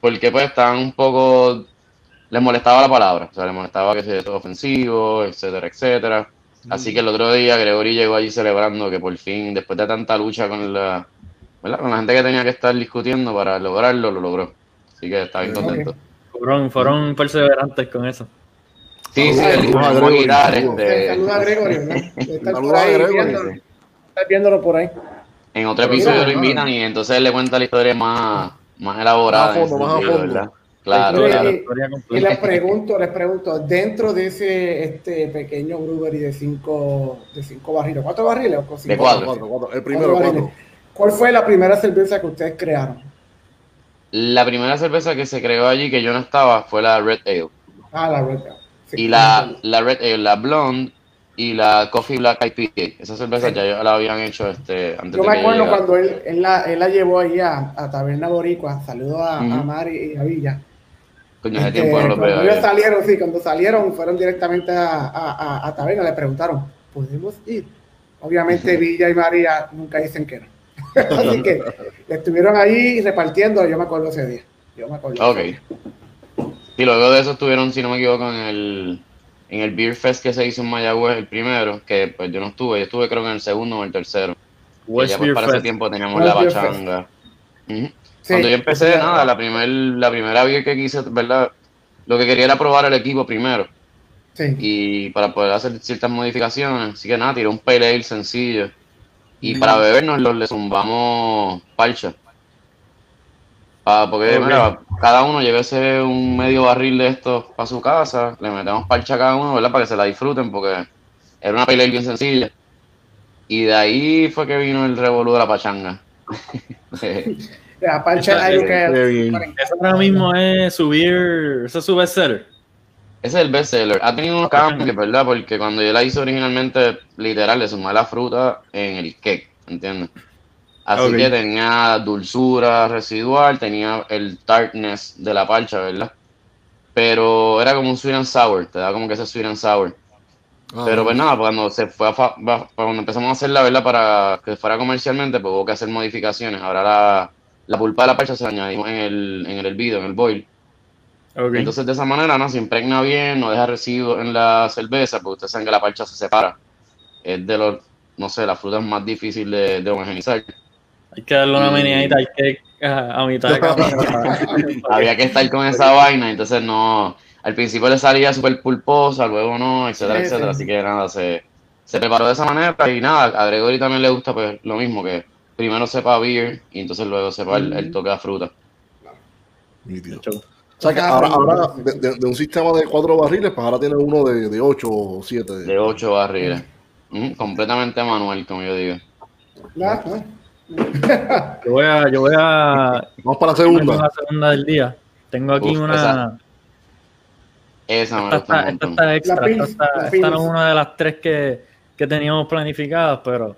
porque pues estaban un poco, les molestaba la palabra, o sea, les molestaba que sea todo ofensivo, etcétera, etcétera. Así que el otro día Gregory llegó allí celebrando que por fin, después de tanta lucha con la, ¿verdad? con la gente que tenía que estar discutiendo para lograrlo, lo logró. Así que está bien contento. Fueron, fueron perseverantes con eso. Sí, sí, saludos a Gregory, este, ¿no? Gregory. viéndolo. Está viéndolo por ahí. En otro Pero episodio mira, lo invitan y entonces él le cuenta la historia más, más elaborada. Más a fondo, más a fondo. ¿verdad? Claro, y- Y les pregunto, les pregunto, dentro de ese este pequeño brewery de cinco, de cinco barriles, ¿cuatro barriles o cinco De cuatro. Cuatro, cuatro. El primero, Cuatro. ¿Cuál fue la primera cerveza que ustedes crearon? La primera cerveza que se creó allí, que yo no estaba, fue la Red Ale. Ah, la Red Ale. Sí, Y la, la Red Ale, la Blonde y la Coffee Black IPA. Esas cervezas ya yo la habían hecho este, antes Yo me acuerdo cuando él, él, la, él la llevó ahí a, a Taberna Boricua, saludos a, a Mari y a Villa. Coño, Este, tiempo no los cuando veo. ellos salieron, sí, cuando salieron, fueron directamente a, a, Taberna, le preguntaron, ¿podemos ir? Obviamente Villa y María nunca dicen que no. Así que estuvieron ahí repartiendo, yo me acuerdo ese día. Yo me acuerdo. Ok. Y luego de eso estuvieron, si no me equivoco, en el, en el Beer Fest que se hizo en Mayagüez, el primero, que pues yo no estuve, yo estuve creo que en el segundo o el tercero. West ya pues Beer para ese Fest. tiempo teníamos West la Beer bachanga. Sí, Cuando yo empecé, sí, nada, la, primer, la primera beer que quise, ¿verdad? Lo que quería era probar el equipo primero Sí. y para poder hacer ciertas modificaciones. Así que nada, tiré un pale ale sencillo. Y para bebernos los le zumbamos parcha. Ah, porque mira, cada uno llévese un medio barril de estos para su casa, le metemos parcha a cada uno, ¿verdad? Para que se la disfruten, porque era una pale ale bien sencilla. Y de ahí fue que vino el revolú de la pachanga. La hay Qué que... bien. Eso ahora mismo es subir, eso es su bestseller. Ese es el best seller. Ha tenido unos cambios, ¿verdad? Porque cuando yo la hice originalmente, literal, le sumé la fruta en el cake, ¿entiendes? Así que tenía dulzura residual, tenía el tartness de la parcha, ¿verdad? Pero era como un sweet and sour, te da como que ese sweet and sour. Ah, Pero pues nada, cuando se fue a fa- cuando empezamos a hacerla, ¿verdad? Para que fuera comercialmente, pues hubo que hacer modificaciones. Ahora la, la pulpa de la parcha se la añadimos en el, en el hervido, en el boil. Entonces de esa manera no se impregna bien, no deja residuos en la cerveza, porque ustedes saben que la parcha se separa. Es de los, no sé, la fruta es más difícil de, de homogenizar. Hay que darle una meneadita al cake a, a mitad de cámara. Había que estar con esa vaina, entonces no, al principio le salía súper pulposa, luego no, etcétera, Sí, etcétera. sí. Así que nada, se, se preparó de esa manera y nada, a Gregory también le gusta pues lo mismo, que primero sepa beer y entonces luego sepa el, el toque a fruta. O sea que ahora, ahora de, de- de un sistema de cuatro barriles, pues ahora tiene uno de, de ocho o siete. De ocho barriles. Ujú, completamente manual, como yo digo. Ah. Yo voy a, yo voy a Vamos para la segunda. la segunda del día. Tengo aquí Uf, una. esa- Esa me Esta gusta está, un esta está extra. La Pils, esta, está- la esta no es una de las tres que, que teníamos planificadas, pero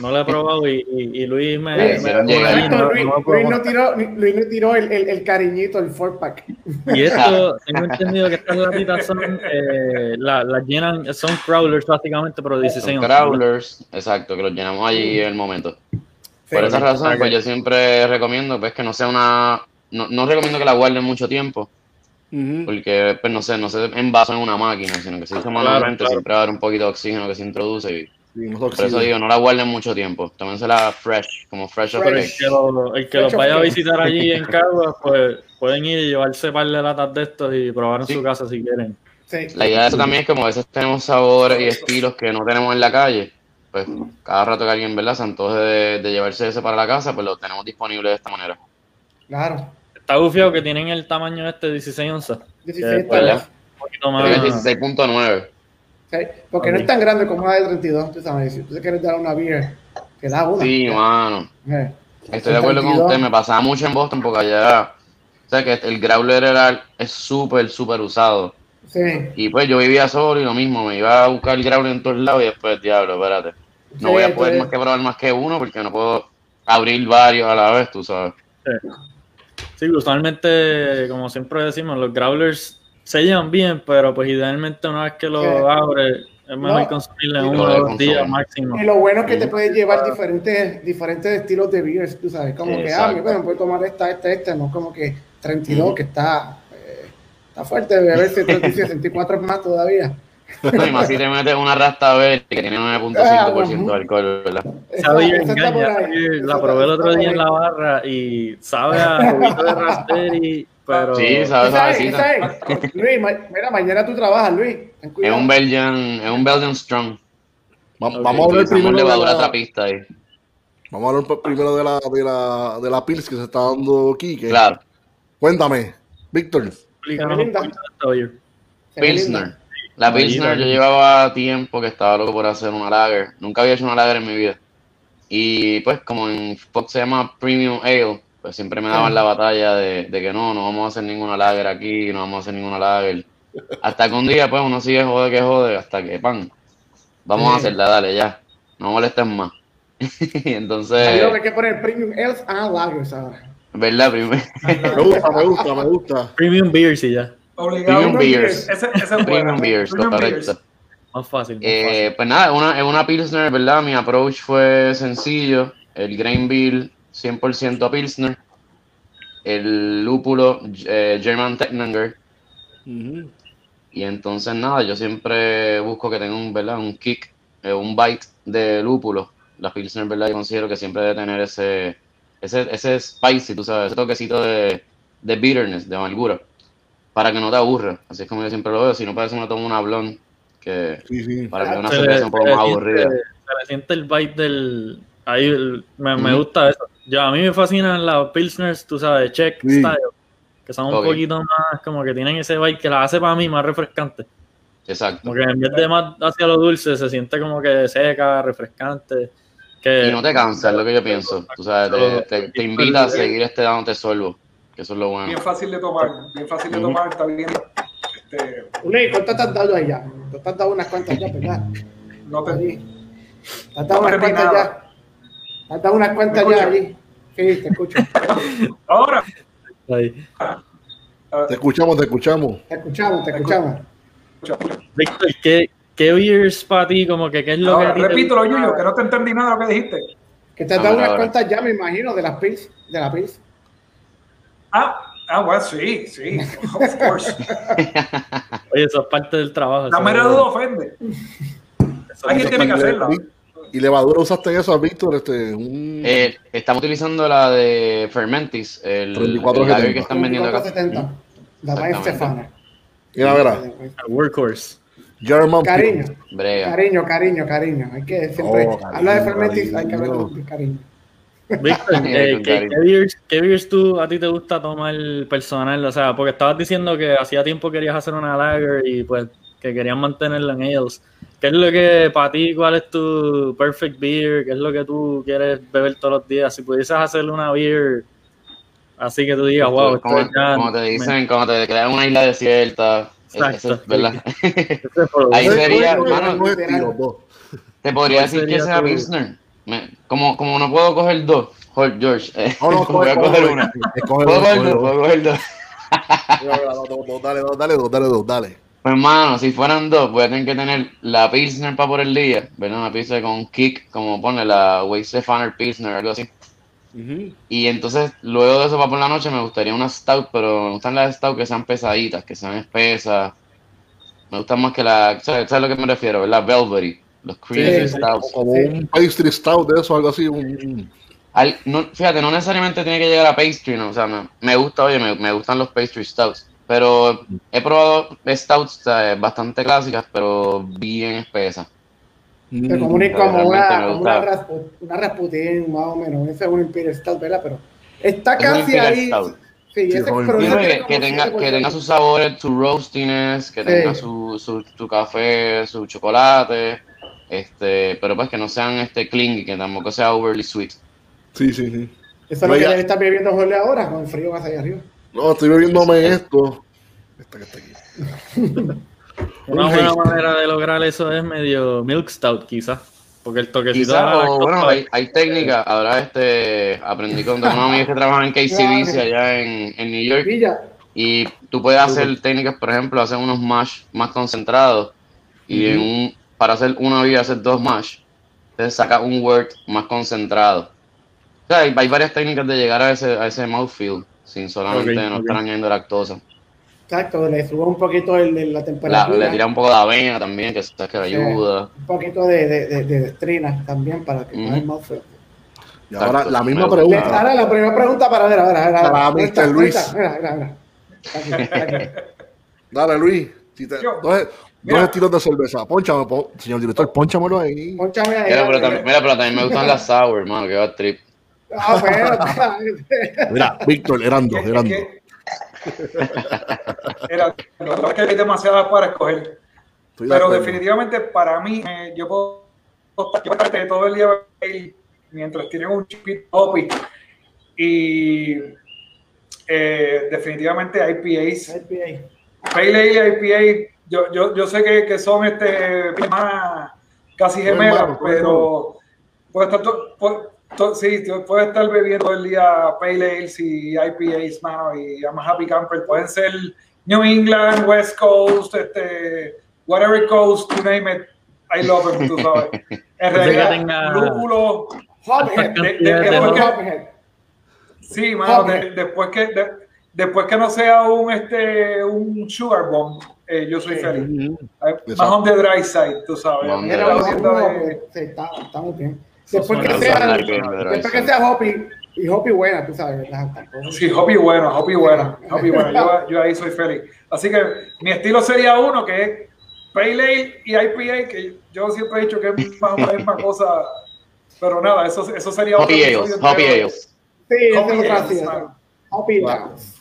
no la he probado y, y, y Luis me, Oye, me Exacto, no- Luis, Luis tiró, Luis no tiró el, el, el cariñito, el four pack. Y esto, tengo entendido que estas latitas son, eh, la- las llenan, son crawlers básicamente, pero 16 Son crawlers, exacto, que los llenamos allí en el momento. Por esa razón, pues yo siempre recomiendo pues que no sea una... No, no recomiendo que la guarden mucho tiempo. Porque, pues, no sé, no se envasa en una máquina, sino que se usa manualmente, claro. siempre va a haber un poquito de oxígeno que se introduce y Sí, por eso digo, no la guarden mucho tiempo. Tómensela fresh, como fresh el Fresh. que, lo- el que los vaya a visitar allí en Caguas, pues pueden ir y llevarse par de latas de estos y probar en Sí. su casa si quieren. Sí. La idea de eso también es que como a veces tenemos sabores y estilos que no tenemos en la calle, pues cada rato que alguien, ¿verdad? Se antoje de, de llevarse ese para la casa, pues lo tenemos disponible de esta manera. Claro. Está bufiado que tienen el tamaño este 16 onzas. 16 Que, pues, tablas. Un poquito Creo que es más. 16.9. Sí, porque no es tan grande como una de 32, tú sabes. Si tú te quieres dar una beer, te da una. Sí, mano. Eh, Estoy de acuerdo con 32. usted, me pasaba mucho en Boston porque allá, o sea que el growler era, es súper, súper usado. Sí. Y pues yo vivía solo y lo mismo, me iba a buscar el growler en todos lados y después, diablo, espérate. No Sí, voy a poder entonces- más que probar más que uno porque no puedo abrir varios a la vez, tú sabes. Sí, usualmente, como siempre decimos, los growlers se llevan bien, pero pues idealmente una vez que lo Sí. abres, es mejor No. consumirle uno o dos días máximo. Y lo bueno es que te puedes llevar diferentes, diferentes estilos de beers, tú sabes, como que, ah, bueno, puedo tomar esta, esta, esta, no como que 32, que está, eh, está fuerte, debe haber 64 más todavía. No, y más si te metes una rasta verde que tiene 9.5% de alcohol, ¿verdad? Sabe y esa está engaña. La probé el otro día en la barra y sabe a juguito de raspberry, pero Sí, sabe es. Luis, ma- mira, mañana tú trabajas, Luis. Es un Belgian, es un Belgian Strong. Vamos a Utilizamos primero de levadura la, trapista ahí. vamos a hablar primero de la, de la, de la Pils que se está dando Kike. Claro. Cuéntame, Víctor. Pilsner. La Pilsner yo llevaba tiempo que estaba loco por hacer una lager. Nunca había hecho una lager en mi vida. Y pues como en Fox se llama Premium Ale, pues siempre me daban Ah. la batalla de, de que no, no vamos a hacer ninguna lager aquí, no vamos a hacer ninguna lager. Hasta que un día pues uno sigue jode que jode, hasta que pan, vamos a hacerla, dale ya, no molesten más. entonces, lo que hay que poner premium ales and lagers ahora. ¿verdad? Primero. Me gusta, me gusta, me gusta. Premium beers y ya. Obligado. Premium Beers. Es. Premium correcto. Más fácil. Más Eh, pues nada, una, en una Pilsner, ¿verdad? Mi approach fue sencillo. El grain bill 100% a Pilsner. El lúpulo eh, German Technanger. Y entonces nada, yo siempre busco que tenga un, ¿verdad? un kick, eh, un bite de lúpulo. La Pilsner, ¿verdad? Yo considero que siempre debe tener ese, ese, ese spicy, tú sabes, ese toquecito de, de bitterness, de amargura. Para que no te aburra. Así es como yo siempre lo veo. Si no parece me tomo una blonde que Sí, sí. para que una Se cerveza le- un poco más siente- aburrida. Se le siente el bite del. Ahí el- me, me gusta eso. Yo, a mí me fascinan las Pilsners, tú sabes, check Sí. style. Que son un poquito más, como que tienen ese bite que la hace para mí más refrescante. Exacto. Como que en vez de más hacia lo dulce, se siente como que seca, refrescante. Que, Y no te cansa, es lo que yo pienso. Tú sabes, te, te- te invita a seguir este dándote sorbo. Que eso es lo bueno. Bien fácil de tomar. Bien fácil de tomar. Está bien. Este, Luis, ¿cuántas te has dado ahí ya? Tú te has dado unas cuantas ya, ¿verdad? no te Allí. Te has dado unas No cuantas ya. Te has dado unas cuantas ¿Me ya allí. Sí, te escucho. Ahora. Ahí. ah, Te escuchamos, te escuchamos. Te escuchamos, te escuchamos. Víctor, ¿qué, qué beers para ti? Como que, ¿qué es lo ahora, que repítelo? Yuyo, que no te entendí nada de lo que dijiste. Que te has dado unas cuantas ya, me imagino, de las pills. De la pills. Ah, ah, bueno, sí, sí. Of course. Oye, eso es parte del trabajo. La mera duda ofende. Alguien tiene que hacerla. ¿Y levadura usaste eso, Víctor? Este, un... Eh, estamos utilizando la de Fermentis, el, el 3470. lager que están vendiendo acá. 70. La Valle Exactamente. Stefana. Mira, verá. el Workhorse. German Cariño, cariño, cariño, cariño. Hay que siempre Oh, hablar de cariño, Fermentis, hay que hablar de cariño. Víctor, eh, ¿qué, qué beers, qué beers tú, a ti te gusta tomar personal? O sea, porque estabas diciendo que hacía tiempo querías hacer una lager y pues que querías mantenerla en ales. ¿Qué es lo que para ti, cuál es tu perfect beer? ¿Qué es lo que tú quieres beber todos los días? Si pudieses hacer una beer así que tú digas, wow, como, ya... como te dicen, cuando te crean una isla desierta. es- Exacto. eso es ¿Verdad? Ahí sería, hermano. Te podría ¿Cuál decir que sea tu- Pilsner. Me- como, como no puedo coger dos, Jorge, George, eh, No, no, voy a coge- coger coge- una. Puedo coger coge dos, puedo coger dos. Dale, dale, dos, dale, dos, dale. Pues hermano, si fueran dos, voy a tener que tener la Pilsner para por el día, ¿verdad? Una pizza con kick, como pone la Weizenfaner Pilsner, algo así. Y entonces, luego de eso, para por la noche, me gustaría una stout, pero me gustan las stout que sean pesaditas, que sean espesas. Me gustan más que la. ¿Sabes, sabes a lo que me refiero? ¿Verdad? Velvety. Los creamy Sí, stouts. Como Sí. un pastry stout de eso, algo así. Un, Al- no, fíjate, no necesariamente tiene que llegar a pastry, ¿no? O sea, me, me gusta, oye, me, me gustan los pastry stouts. Pero he probado stouts ¿sabes? bastante clásicas, pero bien espesas. Se Mm. comunica como una, una, raspu- una Rasputin, más o menos. Ese es un Imperial Stout, ¿verdad? Pero está Es un casi Imperial ahí. Stout. Sí, Sí, ese que, que tenga, 7%. que tenga sus sabores, su roastiness, que Sí. tenga su, su, su café, su chocolate, este, pero pues que no sean este clingy, que tampoco sea overly sweet. Sí, sí, sí. Eso es lo que debe estar bebiendo Jorge ahora, con el frío más allá arriba. No, estoy bebiéndome esto. Esta que está aquí. Una Un buena manera de lograr eso es medio milk stout, quizás. Porque el toquecito Quizás, o bueno, hay, hay técnicas, ahora este, aprendí con unos amigos que trabajan en KCBC allá en, en New York, y tú puedes hacer técnicas, por ejemplo, hacer unos mash más concentrados, y en un, para hacer una vida hacer dos mash, entonces saca un wort más concentrado. O sea, hay, hay varias técnicas de llegar a ese, a ese mouthfeel, sin solamente no ok. estar añadiendo lactosa. exacto, le subo un poquito el, la La- temperatura. le tira un poco de avena también, que sabes que le ayuda. Un poquito de, de, de, de destrina también para que coja el mouthfeel. Y ahora Exacto, la misma. Le- pregunta. Ahora la primera pregunta para ver, a ver, a ver. a ver. Para ¿Dónde Mr. Luis. está? Mira, mira, mira. Aquí, aquí. Dale, Luis. Si te- Yo. Dos, dos Mira. estilos de cerveza. Pónchame, pon- señor director, pónchamelo ahí. Pónchame ahí. Mira, pero a también, mira, pero también me gustan las sour, hermano, que va trip. Ah, bueno, está. Mira, Víctor, eran dos, eran dos. Era, lo que pasa es que hay demasiadas para escoger. Estoy Pero definitivamente para mí, eh, yo puedo yo estar todo el día ahí mientras tienen un chipito hoppy. Y eh, definitivamente IPAs, IPA. Pale Ale y IPA, yo, yo, yo sé que, que son este más casi gemelas, son pero puede estar to- pu- to- sí, tú puedes estar bebiendo el día Pale Ales y IPAs, mano, y a happy camper. Pueden ser New England, West Coast, este, whatever coast, you name it, I love them, tú sabes. En realidad, lúpulo, Hophead. de- Hophead. Sí, mano, Joder. de- después que de- después que no sea un este un sugar bomb, eh, yo soy Sí. feliz. Ujú. Eh, Más on the dry side, tú sabes. Vamos, de- sí, está, está muy bien. Después que sea, después que eso- sea Hoppy, y Hoppy buena, tú sabes, Sí, hobby bueno, hobby bueno, hobby bueno. Yo, yo ahí soy feliz. Así que mi estilo sería uno que es Pale Ale y IPA, que yo siempre he dicho que es más o menos la misma cosa. Pero nada, eso, eso sería otro Ales, entero. Hoppy Ales. Sí, esa Hoppy es otra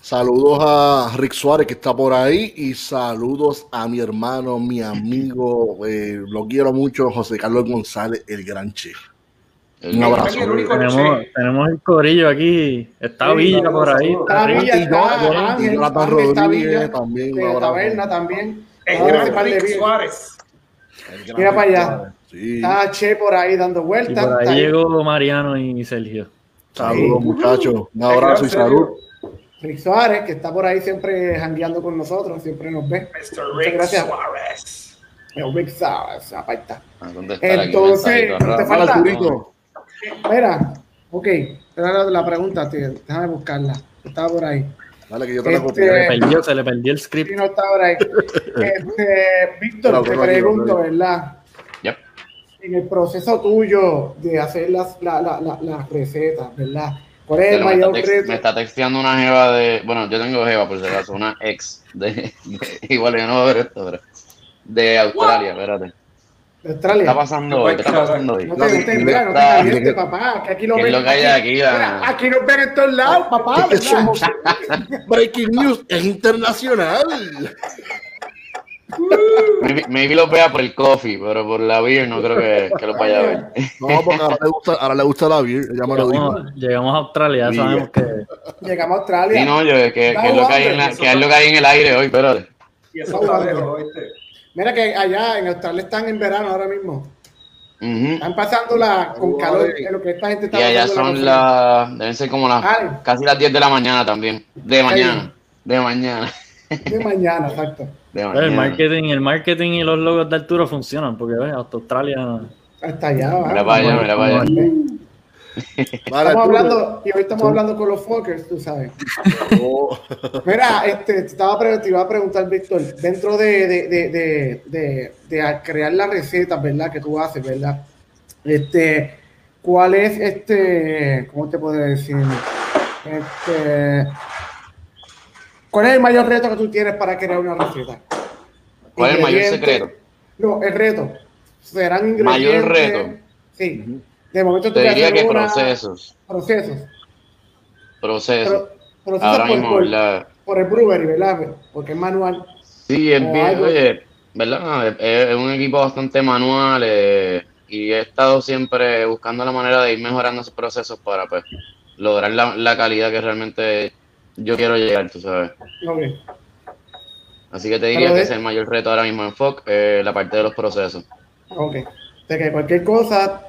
Saludos a Rick Suárez que está por ahí y saludos a mi hermano, mi amigo, eh, lo quiero mucho, José Carlos González, el gran chef. El- Un abrazo. Tenemos, che. tenemos el corillo aquí. Está Sí, Villa por ahí. Está Villa, Y yo- está y está Rodríguez Villa, también, un de. Taberna también. El gran Rick. Suárez. Mira para allá. Sí. Está Che por ahí dando Y vueltas. por está ahí ahí. llegó Mariano y Sergio. Saludos, Sí. muchachos. Un abrazo y salud. Rick Suárez, que está por ahí siempre jangueando con nosotros, siempre nos ve. Mr. Rick gracias. Suárez. El Rick Suárez, está. Ah, ¿dónde está aquí? Entonces, Mensajito te falta- Arturito. Mira, ok, era la, la pregunta, tío. Déjame buscarla. Estaba por ahí. Dale, que yo te la Este- copié. Se le perdió, se le perdió el Sí, script. no está por ahí. Este, Víctor, te pregunto. ¿verdad? En el proceso tuyo de hacer las, la, la, la- las recetas, ¿verdad? ¿Cuál es el me, mayor está tex- reto? me está texteando una jeva de. Bueno, yo tengo jeva por si acaso, una ex de. de- igual yo no voy a ver esto, pero. De Australia, espérate. de Australia? ¿Qué está pasando hoy? ¿Qué está pasando hoy? No te, no te, mira, no te calientes, papá, que aquí lo ¿Qué es ven. lo que hay aquí, Mira, la- aquí nos ven en todos lados, papá, Breaking news es internacional. Maybe, maybe lo vea por el coffee, pero por la beer no creo que, que lo vaya a ver. No, porque ahora le gusta, ahora le gusta la beer. Ella me lo dijo. Llegamos, llegamos a Australia, ya sabemos que Llegamos a Australia. Sí, no, yo, que, que es lo que hay en la- que es lo que hay en el aire hoy, espérate. Y eso está lejos, ¿oíste? Mira que allá en Australia están en verano ahora mismo. Ujú. Están pasándola con calor, en lo que esta gente está Y allá son las. Deben ser como las. Ay. Casi las 10 de la mañana también. De mañana. De mañana. De mañana, exacto. De el marketing, el marketing y los logos de Arturo funcionan, porque ves, hasta Australia Hasta allá, ¿va? Mira para allá, mira para allá. Vale, Estamos hablando, y hoy estamos hablando con los fuckers, tú sabes. Oh, Mira, este, te, estaba, te iba a preguntar, Víctor, dentro de, de, de, de, de- de a- crear las recetas, ¿verdad? Que tú haces, ¿verdad? Este, ¿cuál es este, cómo te puedo decir? Este, ¿cuál es el mayor reto que tú tienes para crear una receta? ¿Cuál es el mayor secreto? No, el reto. Serán ingredientes. Mayor reto. Sí. De momento tú Te diría que una- procesos. Procesos. Procesos. Pro- procesos Ahora por, mismo, por- por el brewery, ¿verdad? Porque es manual. Sí, es bien, algo. oye, ¿verdad? Es, es un equipo bastante manual eh, y he estado siempre buscando la manera de ir mejorando esos procesos para pues lograr la, la calidad que realmente yo quiero llegar, tú sabes. Ok. Así que te diría de- que es el mayor reto ahora mismo en FOC, eh, la parte de los procesos. Ok. De que cualquier cosa,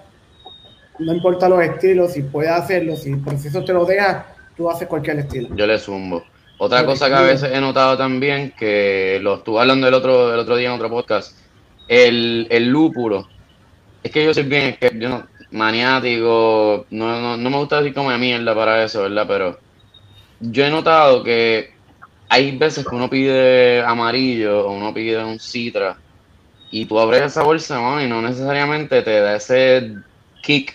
no importa los estilos, si puedes hacerlo, si el proceso te lo deja, tú haces cualquier estilo. Yo le zumbo. Otra cosa que a veces he notado también, que lo estuve hablando el otro, el otro día en otro podcast, el, el lúpulo. Es que yo soy bien, es que yo no- maniático, no, no, no me gusta decir como de mierda para eso, ¿verdad? Pero yo he notado que hay veces que uno pide amarillo o uno pide un citra y tú abres esa bolsa, y no necesariamente te da ese kick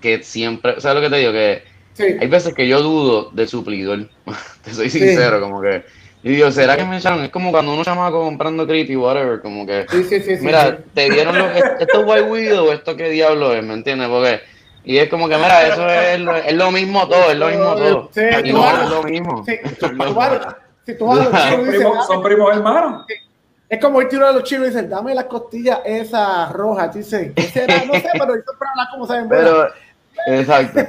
que siempre, ¿sabes lo que te digo? Que Sí. hay veces que yo dudo del suplidor, te soy Sí. sincero, como que, y digo, ¿será que me echaron? Es como cuando uno chamaco comprando creepy, whatever, como que, Sí, sí, sí, mira, sí. te dieron lo, esto es White Widow, esto qué diablo es, ¿me entiendes? Porque, y es como que, mira, eso es lo, es lo mismo todo, es lo mismo todo, Sí, no vas- es lo mismo. Sí. Tú vas- Si tú vas a los chinos Son dices, primos, "Dame", son primos hermanos. es como ir a los chinos y dicen, dame las costillas esas rojas. Tú dices, ¿qué será? No sé, pero yo las como saben. Pero, exacto.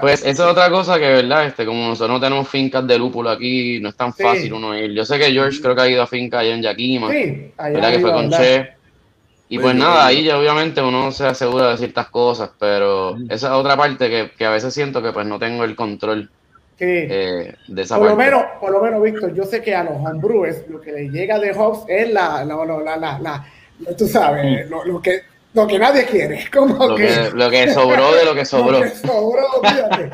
Pues esa es otra cosa que, ¿verdad? Este, como nosotros no tenemos fincas de lúpulo aquí, no es tan Sí. fácil uno ir. Yo sé que George creo que ha ido a finca allá en Yakima. Sí, allá ¿verdad? Que fue con ¿verdad? Che. Y pues bien. nada, ahí ya obviamente uno se asegura de ciertas cosas, pero esa es otra parte que, que a veces siento que pues no tengo el control Sí. eh, de esa Por lo parte. menos, por lo menos, Víctor, yo sé que a los homebrewers lo que les llega de Hobbs es la, la, la, la, la- tú sabes, lo, lo que, lo que nadie quiere. Como lo, que, que, lo que sobró de lo que sobró. Lo que sobró, fíjate.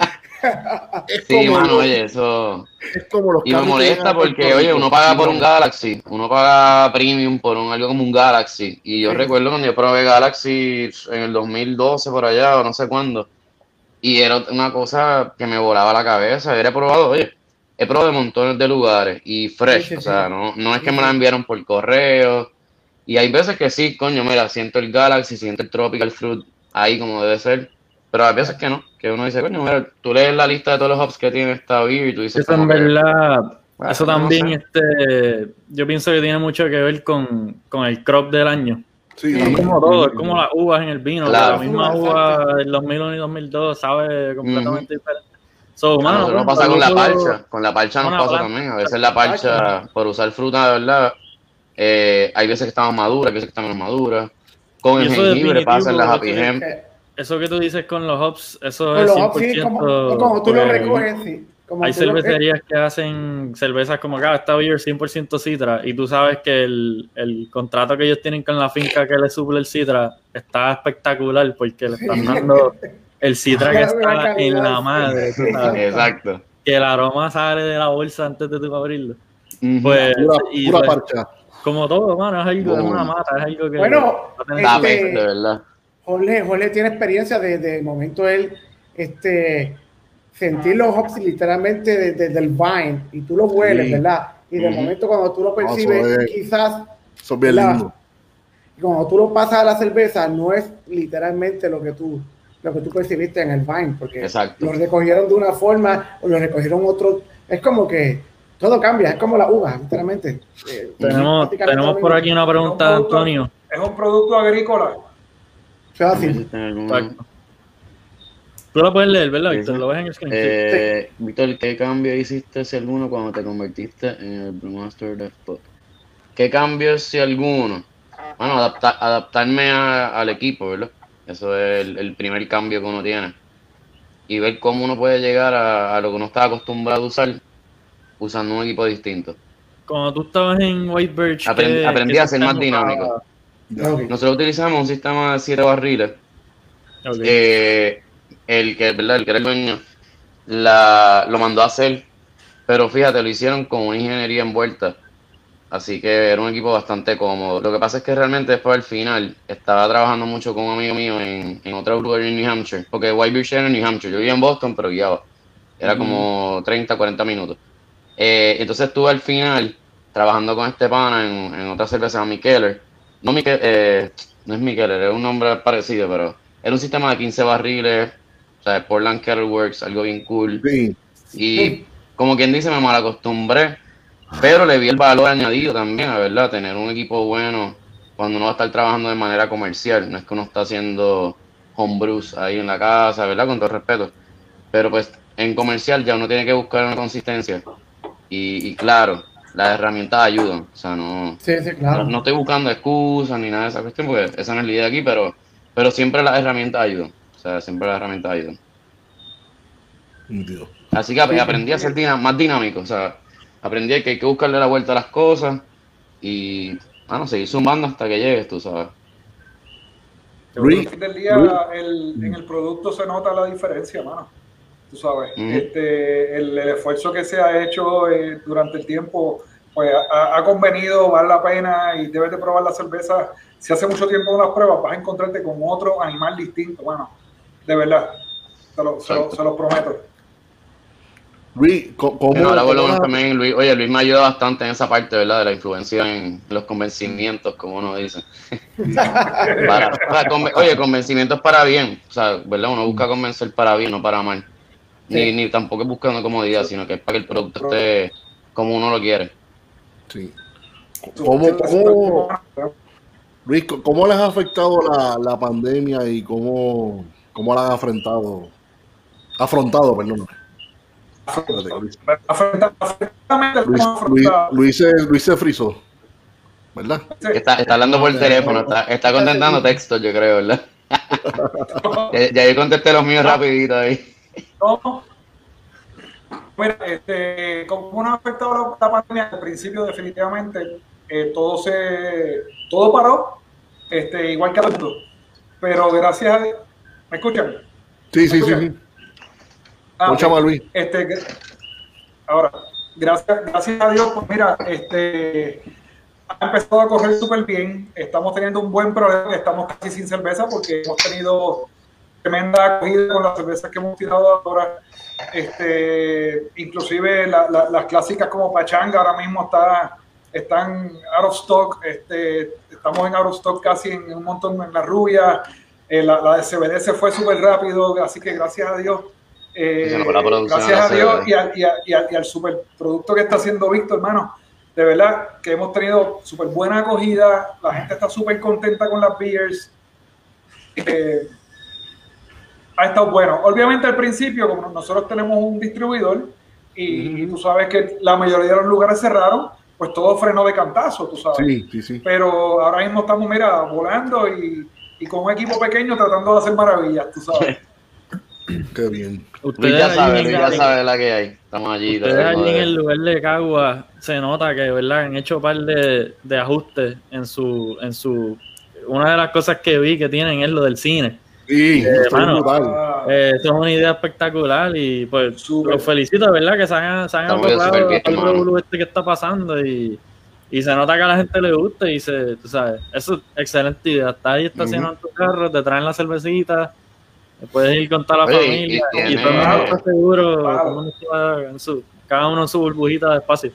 Es Sí, como mano, los- oye, eso... es como los Y me molesta porque, oye, uno paga por un Galaxy, uno paga premium por un algo como un Galaxy. Y yo Sí. recuerdo cuando yo probé Galaxy en el 2012 por allá o no sé cuándo. Y era una cosa que me volaba la cabeza. Era probado, oye, he probado de montones de lugares y fresh. Sí, sí, o sea, no, no es que me la enviaron por correo. Y hay veces que sí, coño, mira, siento el Galaxy, siento el Tropical Fruit ahí como debe ser. Pero hay veces que no, que uno dice, coño, mira, tú lees la lista de todos los hops que tiene esta beer y tú dices, Eso en que, verdad, Bueno, eso no también, sé. este, yo pienso que tiene mucho que ver con, con el crop del año. Sí, Sí. Es como todo, es como las uvas en el vino, Claro. la misma Exacto. uva del 2001 y 2002 sabe completamente diferente. So, A mano, nos bueno, pasa con la parcha, con la parcha nos pasa planta. también. A veces la parcha, por usar fruta de verdad, eh, hay veces que está más madura, hay veces que está menos madura. Con el jengibre pasa en las Happy que- Hemp. Eh, Eso que tú dices con los hops, eso Con es los 100%. hops, sí, como, como tú lo recoges, sí. Como Hay cervecerías que hacen cervezas como acá, esta beer 100% citra, y tú sabes que el, el contrato que ellos tienen con la finca que le suple el citra está espectacular porque le están dando el citra que está en la madre, sabes, Exacto. que el aroma sale de la bolsa antes de tú abrirlo. Pues, pura, y pura pues, parcha. como todo, mano, es algo, es una mata, es algo que... Bueno, este- de verdad. Jorge, Jorge tiene experiencia desde el momento él este, sentir los hops literalmente desde desde el vine y tú los hueles, Sí. ¿verdad? Y de Ujú. momento cuando tú lo percibes, es- quizás es bien ¿verdad? lindo. cuando tú lo pasas a la cerveza, no es literalmente lo que tú lo que tú percibiste en el vine, porque Exacto. lo recogieron de una forma o lo recogieron otro. Es como que todo cambia, es como la uva, literalmente. Eh, Tenemos, tenemos por aquí una pregunta de Antonio. Es un producto agrícola. Fácil. Tú la puedes leer, ¿verdad, Víctor? Lo ves en el screen. Eh, Víctor, ¿qué cambio hiciste si alguno cuando te convertiste en el Brewmaster de Spot? ¿Qué cambios si alguno? Bueno, adapta- adaptarme a- al equipo, ¿verdad? Eso es el, el primer cambio que uno tiene. Y ver cómo uno puede llegar a, a lo que uno estaba acostumbrado a usar usando un equipo distinto. Cuando tú estabas en White Birch, Aprendí- ¿qué- aprendí qué a ser más dinámico. Ok. Nosotros utilizamos un sistema de siete barriles usabas? Ok. Eh, el que, ¿verdad? El que era el dueño, la, lo mandó a hacer, pero fíjate, lo hicieron con una ingeniería envuelta. Así que era un equipo bastante cómodo. Lo que pasa es que realmente después al final estaba trabajando mucho con un amigo mío en, en otra lugar en New Hampshire, porque Whitebeard era en New Hampshire. Yo vivía en Boston, pero guiaba. Era como 30, 40 minutos. Eh, entonces estuve al final trabajando con este pana en, en otra cerveza, Mikeller. No, Mike, eh, no es Mikeller, es un nombre parecido, pero era un sistema de 15 barriles, o sea, Portland Kettle Works, algo bien cool. Sí. Y como quien dice, me malacostumbré, pero le vi el valor añadido también, la verdad, tener un equipo bueno cuando uno va a estar trabajando de manera comercial, no es que uno está haciendo homebrews ahí en la casa, ¿verdad? Con todo respeto. Pero pues en comercial ya uno tiene que buscar una consistencia. Y, y claro, las herramientas ayudan. O sea, no, Sí, sí, claro. no estoy buscando excusas ni nada de esa cuestión, porque esa no es la idea aquí, pero, pero siempre las herramientas ayudan. O sea, siempre las herramientas ayudan. Nítido. Así que ap- aprendí a ser más dinámico. O sea, aprendí que hay que buscarle la vuelta a las cosas y, bueno, seguir zumbando hasta que llegues, tú sabes. Luis, Al fin del día, el- en el producto se nota la diferencia, mano. Tú sabes, este, el, el esfuerzo que se ha hecho eh, durante el tiempo, pues ha, ha convenido, vale la pena y debes de probar la cerveza. Si hace mucho tiempo unas pruebas, vas a encontrarte con otro animal distinto, mano. De verdad, se lo, se lo- se lo prometo. Luis, ¿cómo, Bueno, ahora también Luis, oye, Luis me ayuda bastante en esa parte, ¿verdad? De la influencia en los convencimientos, como uno dice. Para- para oye, convencimientos para bien, o sea, ¿verdad? Uno busca convencer para bien, no para mal. Ni, Sí. ni tampoco es buscando comodidad, sino que es para que el producto esté como uno lo quiere. Sí. ¿Cómo, cómo, Luis, ¿cómo les ha afectado la, la pandemia y cómo, cómo la han afrontado? Afrontado, perdón. Espérate, Luis. Luis, Luis, se, Luis se frizó, ¿verdad? Está, está hablando por teléfono, está, está contestando textos, yo creo, ¿verdad? ya, ya yo contesté los míos rapidito ahí. No. Mira, este, como nos ha afectado la, la pandemia, al principio definitivamente eh, todo se, todo paró, este, igual que al mundo. Pero gracias a Dios, ¿me escuchan? Sí, sí, sí. sí. Ah, Luis. Este, ahora, gracias, gracias a Dios, pues mira, este, ha empezado a correr súper bien. Estamos teniendo un buen problema, estamos casi sin cerveza porque hemos tenido tremenda acogida con las cervezas que hemos tirado ahora. Este, inclusive la- la- las clásicas como Pachanga ahora mismo está, están out of stock. Este, estamos en out of stock casi en un montón en la rubia. Eh, la, la de CBD se fue súper rápido, así que gracias a Dios. eh, gracias a Dios y, al- y al- y al- y al superproducto que está haciendo Víctor, hermano. De verdad que hemos tenido súper buena acogida, la gente está súper contenta con las beers. Eh, ha estado bueno. Obviamente al principio, como nosotros tenemos un distribuidor y, y tú sabes que la mayoría de los lugares cerraron, pues todo frenó de cantazo, tú sabes. Sí, sí, sí. Pero ahora mismo estamos, mira, volando y, y con un equipo pequeño tratando de hacer maravillas, tú sabes. Qué bien. Ustedes ya allí sabe, en Luis el- ya sabe la que hay. Estamos allí. Ustedes allí en de- el lugar de Cagua se nota que verdad han hecho un par de, de ajustes en su, en su una de las cosas que vi que tienen es lo del cine. Sí, está mano. brutal. Eh, eso es una idea espectacular y pues los felicito, ¿verdad? Que se han, se han Está acoplado al este que está pasando y, y se nota que a la gente le gusta y se, tú sabes, eso es excelente idea. Estás ahí estacionando tu carro, te traen la cervecita, puedes ir con toda la Oye, y- familia y y, tiene- todo el mundo está seguro, todo está en su- cada uno en su burbujita de espacio.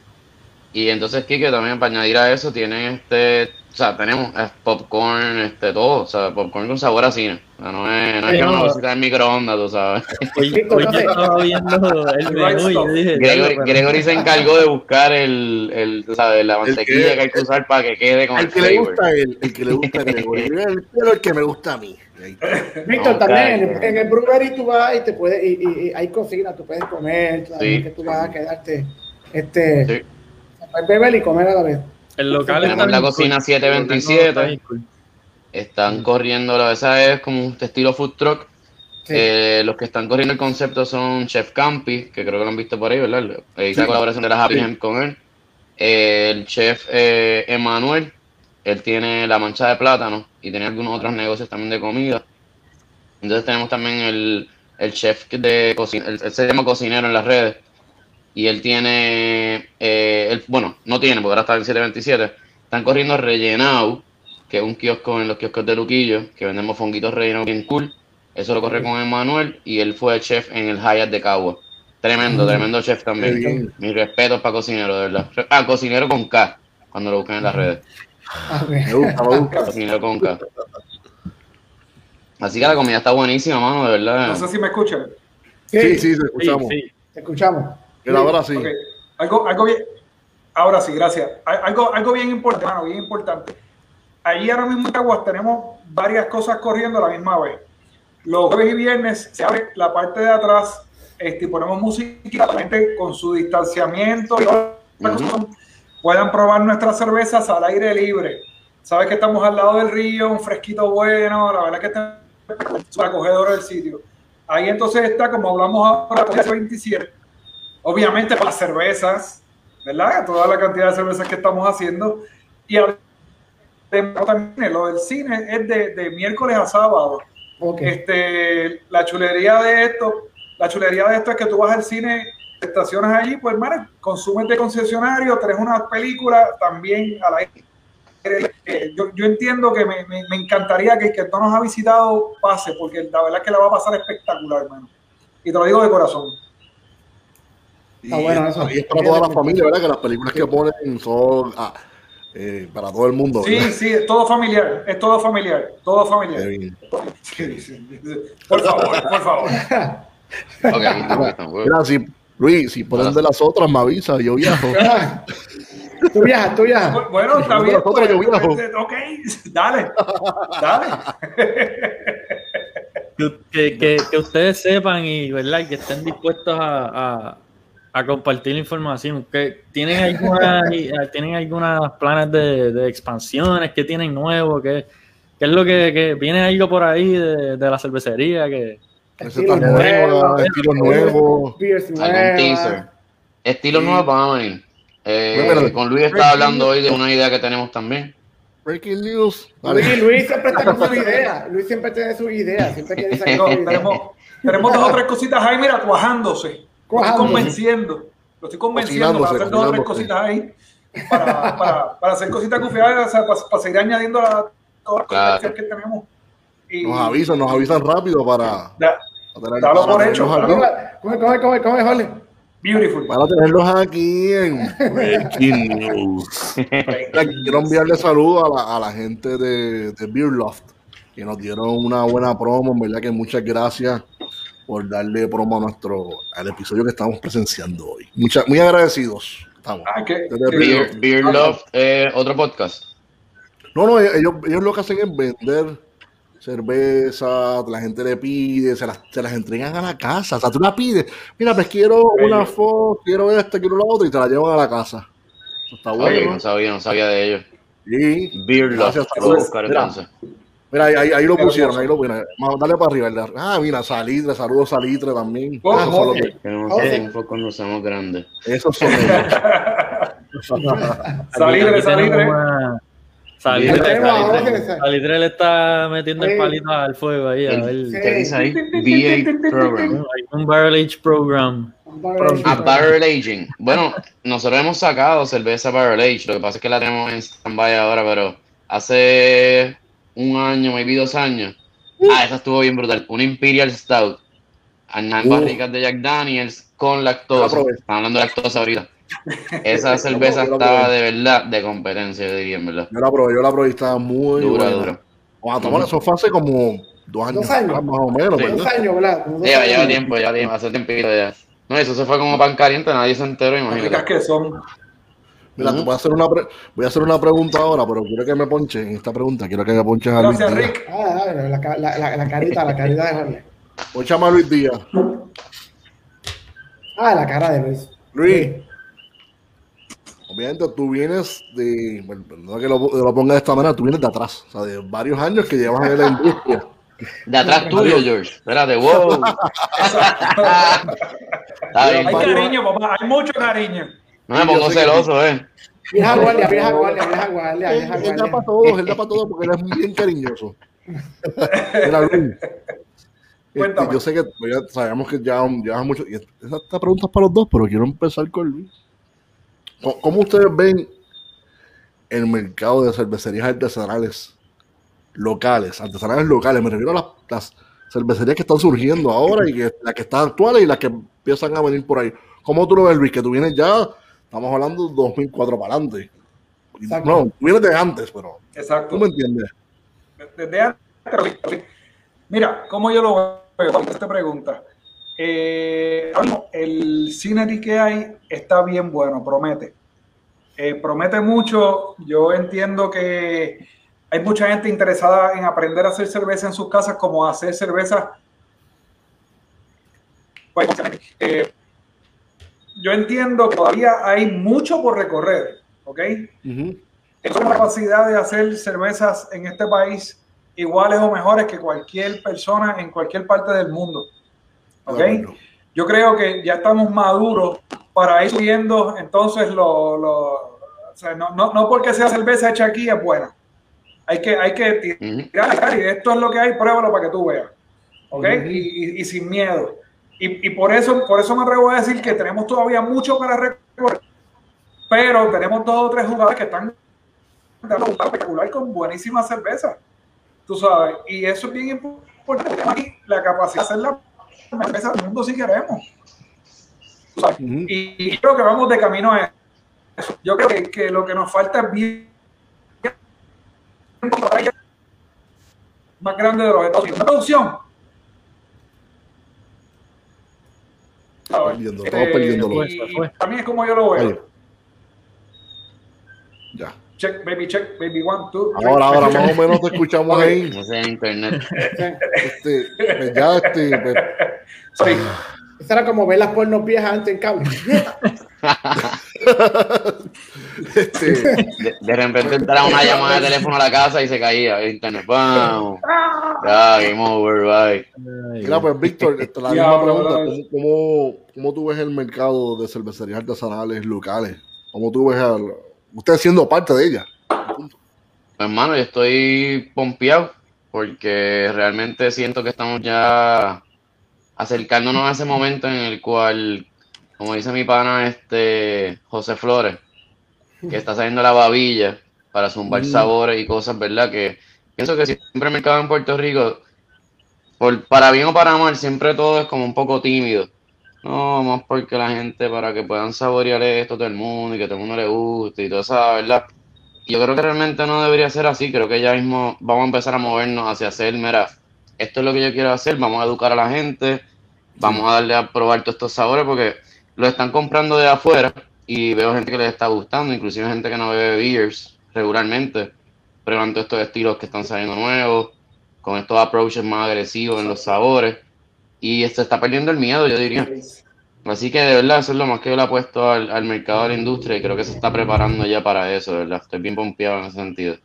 Y entonces, Kike, también para añadir a eso, tienen este, o sea, tenemos popcorn, este, todo, o sea, popcorn con sabor a cine. O sea, no es, no es Sí, que no. una bolsita en microondas, tú sabes. Hoy, Víctor, hoy yo entonces- estaba viendo el menú y yo dije, Gregory, "Diablo, pero- Gregory se encargó de buscar el, el tú sabes, la El mantequilla que- que hay que usar para que quede con el, El que le flavor. gusta a él, el que le gusta a Gregory. El, pero el que me gusta a mí. Víctor, No, también en el, en el brewery tú vas y te puedes, y, y- y hay cocina, tú puedes comer, tú sabes Sí. que tú vas a quedarte, este, Sí. beber y comer a la vez. El local Tenemos está la cocina cool. 727. El local está bien cool. Están corriendo, la esa es como un estilo food truck. Sí. Eh, los que están corriendo el concepto son Chef Campi, que creo que lo han visto por ahí, ¿verdad? Eh, Hice la colaboración de las Happy Sí. Con él. Eh, el chef eh, Emanuel, él tiene la mancha de plátano y tiene algunos otros negocios también de comida. Entonces tenemos también el el chef de cocina, él, él se llama cocinero en las redes. Y él tiene, eh, él- bueno, no tiene, porque ahora está en 727. Están corriendo rellenado, que es un kiosco en los kioscos de Luquillo, que vendemos fonguitos rellenados bien cool. Eso lo corre con Emanuel y él fue chef en el Hyatt de Cagua. Tremendo, tremendo chef también. Mis respetos para cocinero, de verdad. Ah, cocinero con K, cuando lo busquen en las redes. Me gusta, me gusta. Cocinero con K. Así que la comida está buenísima, mano, de verdad. No sé si me escuchan. Sí, Sí, sí, te Sí, escuchamos. sí. te escuchamos. Pero ahora sí. Ok. Algo, algo bien. Ahora sí, gracias. Al- Algo, algo bien importante, mano, bien importante. Allí ahora mismo en Caguas tenemos varias cosas corriendo a la misma vez. Los jueves y viernes se abre la parte de atrás este, ponemos música la gente con su distanciamiento y Ujú. cosas, puedan probar nuestras cervezas al aire libre. Sabes que estamos al lado del río, un fresquito bueno, la verdad que está acogedor el sitio. Ahí entonces está, como hablamos ahora, el 27. Obviamente para las cervezas, ¿verdad? Toda la cantidad de cervezas que estamos haciendo. Y también lo del cine es de, de miércoles a sábado. Ok. Este, la chulería de esto, la chulería de esto es que tú vas al cine, te estacionas allí, pues hermano, consumes de concesionario, tenés una película también a la eh, yo, yo entiendo que me, me- me encantaría que el que no nos ha visitado pase, porque la verdad es que la va a pasar espectacular, hermano. Y te lo digo de corazón. Y, Ah, bueno, eso. y es para toda la familia, ¿verdad? Que las películas que ponen son ah, eh, para todo el mundo. Sí, ¿verdad? sí, es todo familiar, es todo familiar, todo familiar. Sí, sí. Por favor, por favor. Ok, aquí estamos, aquí estamos. Mira, si, Luis, si ponen de las otras, me avisa, yo viajo. Ah, Tú viajas, tú viajas. Bueno, está bien. nosotros, yo pues, viajo. pues, ok, dale, dale. Que, que, que- que ustedes sepan y verdad y que estén dispuestos a, a- a compartir la información. Que tienen algunas tienen algunas planes de, de expansiones que tienen nuevos, que, que es lo que, que viene algo por ahí de, de la cervecería que Recetas Estilos nuevas, nuevos, estilos nuevos. beers Algún nuevas. teaser. Estilos Sí. nuevos van a venir. Eh, Bueno, con Luis estaba hablando hoy de una idea que tenemos también. Breaking news. Luis, Luis siempre está con su idea. Luis siempre tiene su idea. Siempre quiere sacar No, tenemos, tenemos dos o tres cositas ahí, mira, cuajándose. Lo estoy convenciendo. Lo estoy convenciendo para hacer dos o tres cositas ahí. Para, para, para hacer cositas sea, para, para seguir añadiendo a todas las Claro. cosas que tenemos. Y, Nos avisan, nos avisan rápido para, tener- Dalo por hecho, tenerlos dalo. aquí. Come, come, come, come, Jorge. beautiful. Para tenerlos aquí en Breaking News. Quiero enviarle saludos a la, a la gente de, de Beer Loft, que nos dieron una buena promo. En verdad que muchas gracias por darle promo a nuestro al episodio que estamos presenciando hoy. Mucha- muy agradecidos. Estamos. Ah, que, Desde que- Beer- Love, eh, otro podcast. No, no, ellos, ellos lo que hacen es vender cerveza, la gente le pide, se las, se las entregan a la casa. O sea, tú la pides, mira, pues quiero una foto, quiero esta, quiero la otra, y te la llevan a la casa. Eso está Oye, bueno. no sabía, no sabía de ellos. Sí. Beer Love, Gracias, lo voy a saludos. Mira, ahí, ahí, ahí lo pusieron, ahí lo pusieron. Vamos, dale para arriba. Ah, mira, Salitre, saludos Salitre también. Oh, esos, son los ok. de- Tenemos Ok. tiempo cuando seamos grandes. esos son ellos. Salitre, salitre. Salitre, Salitre. Le está metiendo el palito al fuego ahí. A ver. ¿Qué dice ahí? BA Program. Un Barrel Age Program. A Barrel Aging. Bueno, nosotros hemos sacado cerveza Barrel Age. Lo que pasa es que la tenemos en stand-by ahora, pero hace un año, maybe dos años. Ah, esa estuvo bien brutal. Una Imperial Stout. En Uh. barricas de Jack Daniels con lactosa. Estamos hablando de lactosa ahorita. Esa cerveza estaba de verdad de competencia, yo diría, en verdad. Yo la probé, yo la probé y estaba muy Dura, buena. dura. Wow, tomar eso fue hace como dos años, Dos años. más o menos. Sí. Dos años, ¿verdad? Dos Lleva, lleva tiempo, lleva tiempo, hace tiempito ya. No, eso se fue como pan caliente, nadie se enteró, Ricas imagínate. que son. Mira, voy a hacer una pre- voy a hacer una pregunta ahora, pero quiero que me ponches en esta pregunta, quiero que me ponches a Luis Gracias, Díaz. Rick. Ah, ah, la, la, la, la carita, la carita de Jorge. Ponchame a Luis Díaz. Ah, la cara de Luis. Luis, obviamente tú vienes de, bueno, no que lo, lo ponga de esta manera, tú vienes de atrás, o sea, de varios años que llevas en la industria. De atrás tuyo, George. Espérate, wow. Está bien. Hay cariño, papá, hay mucho cariño. No me pongo sé que- celoso, eh. Vieja guardia, vieja guardia, vieja guardia, Él, él da para todos, él da para todos porque él es bien cariñoso. Mira, Luis, Este, yo sé que ya sabemos que ya llevas mucho. Y esta pregunta es para los dos, pero quiero empezar con Luis. ¿Cómo ustedes ven el mercado de cervecerías artesanales locales? Artesanales locales, me refiero a las, cervecerías que están surgiendo ahora y que las que están actuales y las que empiezan a venir por ahí. ¿Cómo tú lo ves, Luis? Que tú vienes ya, estamos hablando de 2004 para adelante. No, vienes de antes, pero. Exacto. ¿Tú me entiendes? Desde antes. Mira, ¿cómo yo lo veo? Esta pregunta. Eh, el cine que hay está bien bueno, promete. Eh, promete mucho. Yo entiendo que hay mucha gente interesada en aprender a hacer cerveza en sus casas, como hacer cerveza. Eh, yo entiendo que todavía hay mucho por recorrer, ¿ok? Uh capacidad de hacer cervezas en este país iguales o mejores que cualquier persona en cualquier parte del mundo. ¿Ok? Yo creo que ya estamos maduros para ir subiendo entonces lo, lo no, no, porque sea cerveza hecha aquí es buena. Hay que, hay que tirar, y esto es lo que hay, pruébalo para que tú veas. ¿Ok? y, y, sin miedo. Y, y, por, eso, por eso me atrevo a decir que tenemos todavía mucho para recorrer. Pero tenemos dos o tres jugadores que están dando un espectacular con buenísima cerveza tú sabes, y eso es bien importante, aquí la capacidad de hacer la cerveza del mundo si queremos. y, creo que vamos de camino a eso. Yo creo que, que lo que nos falta es bien más grande de los Estados Unidos. producción. Perdiendo, estamos perdiendo. Y, también es como yo lo veo. Ya check, baby, check, baby, one, two. Ahora, ahora, más o menos te escuchamos ahí. No sé, internet. Este, pues ya, este. Pues, sí. Eso era como ver las pornos viejas antes en cable. este, de, de, repente entraba una llamada de teléfono a la casa y se caía internet. ¡Bam! Ya, game over, bye. Mira, pues Víctor, la misma pregunta. ¿Cómo, cómo, tú ves el mercado de cervecerías artesanales locales? ¿Cómo tú ves al, usted siendo parte de ella. Hermano, yo estoy pompeado porque realmente siento que estamos ya acercándonos a ese momento en el cual, como dice mi pana, este José Flores, que está saliendo la babilla para zumbar mm. sabores y cosas, ¿verdad? Que pienso que siempre el mercado en Puerto Rico, por, para bien o para mal, siempre todo es como un poco tímido. No, más porque la gente, para que puedan saborear esto todo el mundo y que todo el mundo le guste y todo eso, ¿verdad? yo creo que realmente no debería ser así. Creo que ya mismo vamos a empezar a movernos hacia hacer, mira, esto es lo que yo quiero hacer, vamos a educar a la gente, vamos a darle a probar todos estos sabores porque lo están comprando de afuera y veo gente que les está gustando, inclusive gente que no bebe beers regularmente, probando estos estilos que están saliendo nuevos, con estos approaches más agresivos en los sabores y se está perdiendo el miedo, yo diría. Así que de verdad, eso es lo más que yo le he puesto al, mercado de la industria y creo que se está preparando ya para eso, de verdad. Estoy bien pompeado en ese sentido.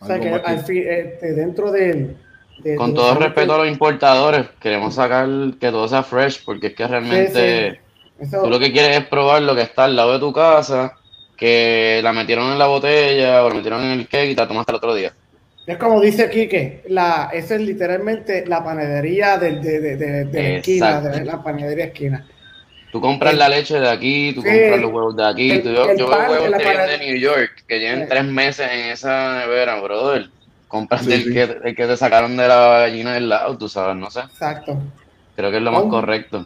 O sea, que al fin, este, dentro de, Con todo respeto a los importadores, queremos sacar que todo sea fresh, porque es que realmente tú lo que quieres es probar lo que está al lado de tu casa, que la metieron en la botella o la metieron en el cake y te la tomaste el otro día. Es como dice Quique, la, esa es literalmente la panadería de, de, de, de la esquina, de la panadería esquina. Tú compras la leche de aquí, tú compras los huevos de aquí. tú, yo, yo veo huevos que vienen de New York, que llevan tres meses en esa nevera, brother. Compras el, Que, el que te sacaron de la gallina del lado, tú sabes, no sé. Exacto. Creo que es lo más correcto.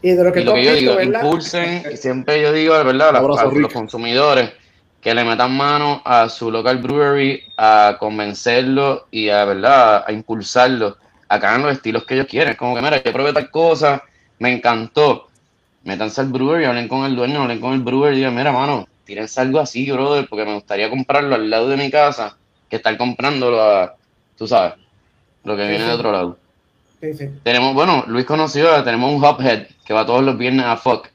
Y de lo que, lo que yo digo, impulsen, siempre yo digo, ¿verdad? los consumidores que le metan mano a su local brewery a convencerlo y a, ¿verdad? a impulsarlo a que hagan los estilos que ellos quieren. Como que, mira, yo probé tal cosa, me encantó. Métanse al brewery, hablen con el dueño, hablen con el brewer y digan, mira, mano, tírense algo así, brother, porque me gustaría comprarlo al lado de mi casa que estar comprándolo a, tú sabes, lo que viene de otro lado. Sí, sí. Tenemos, bueno, Luis conoció, tenemos un hophead que va todos los viernes a Fuck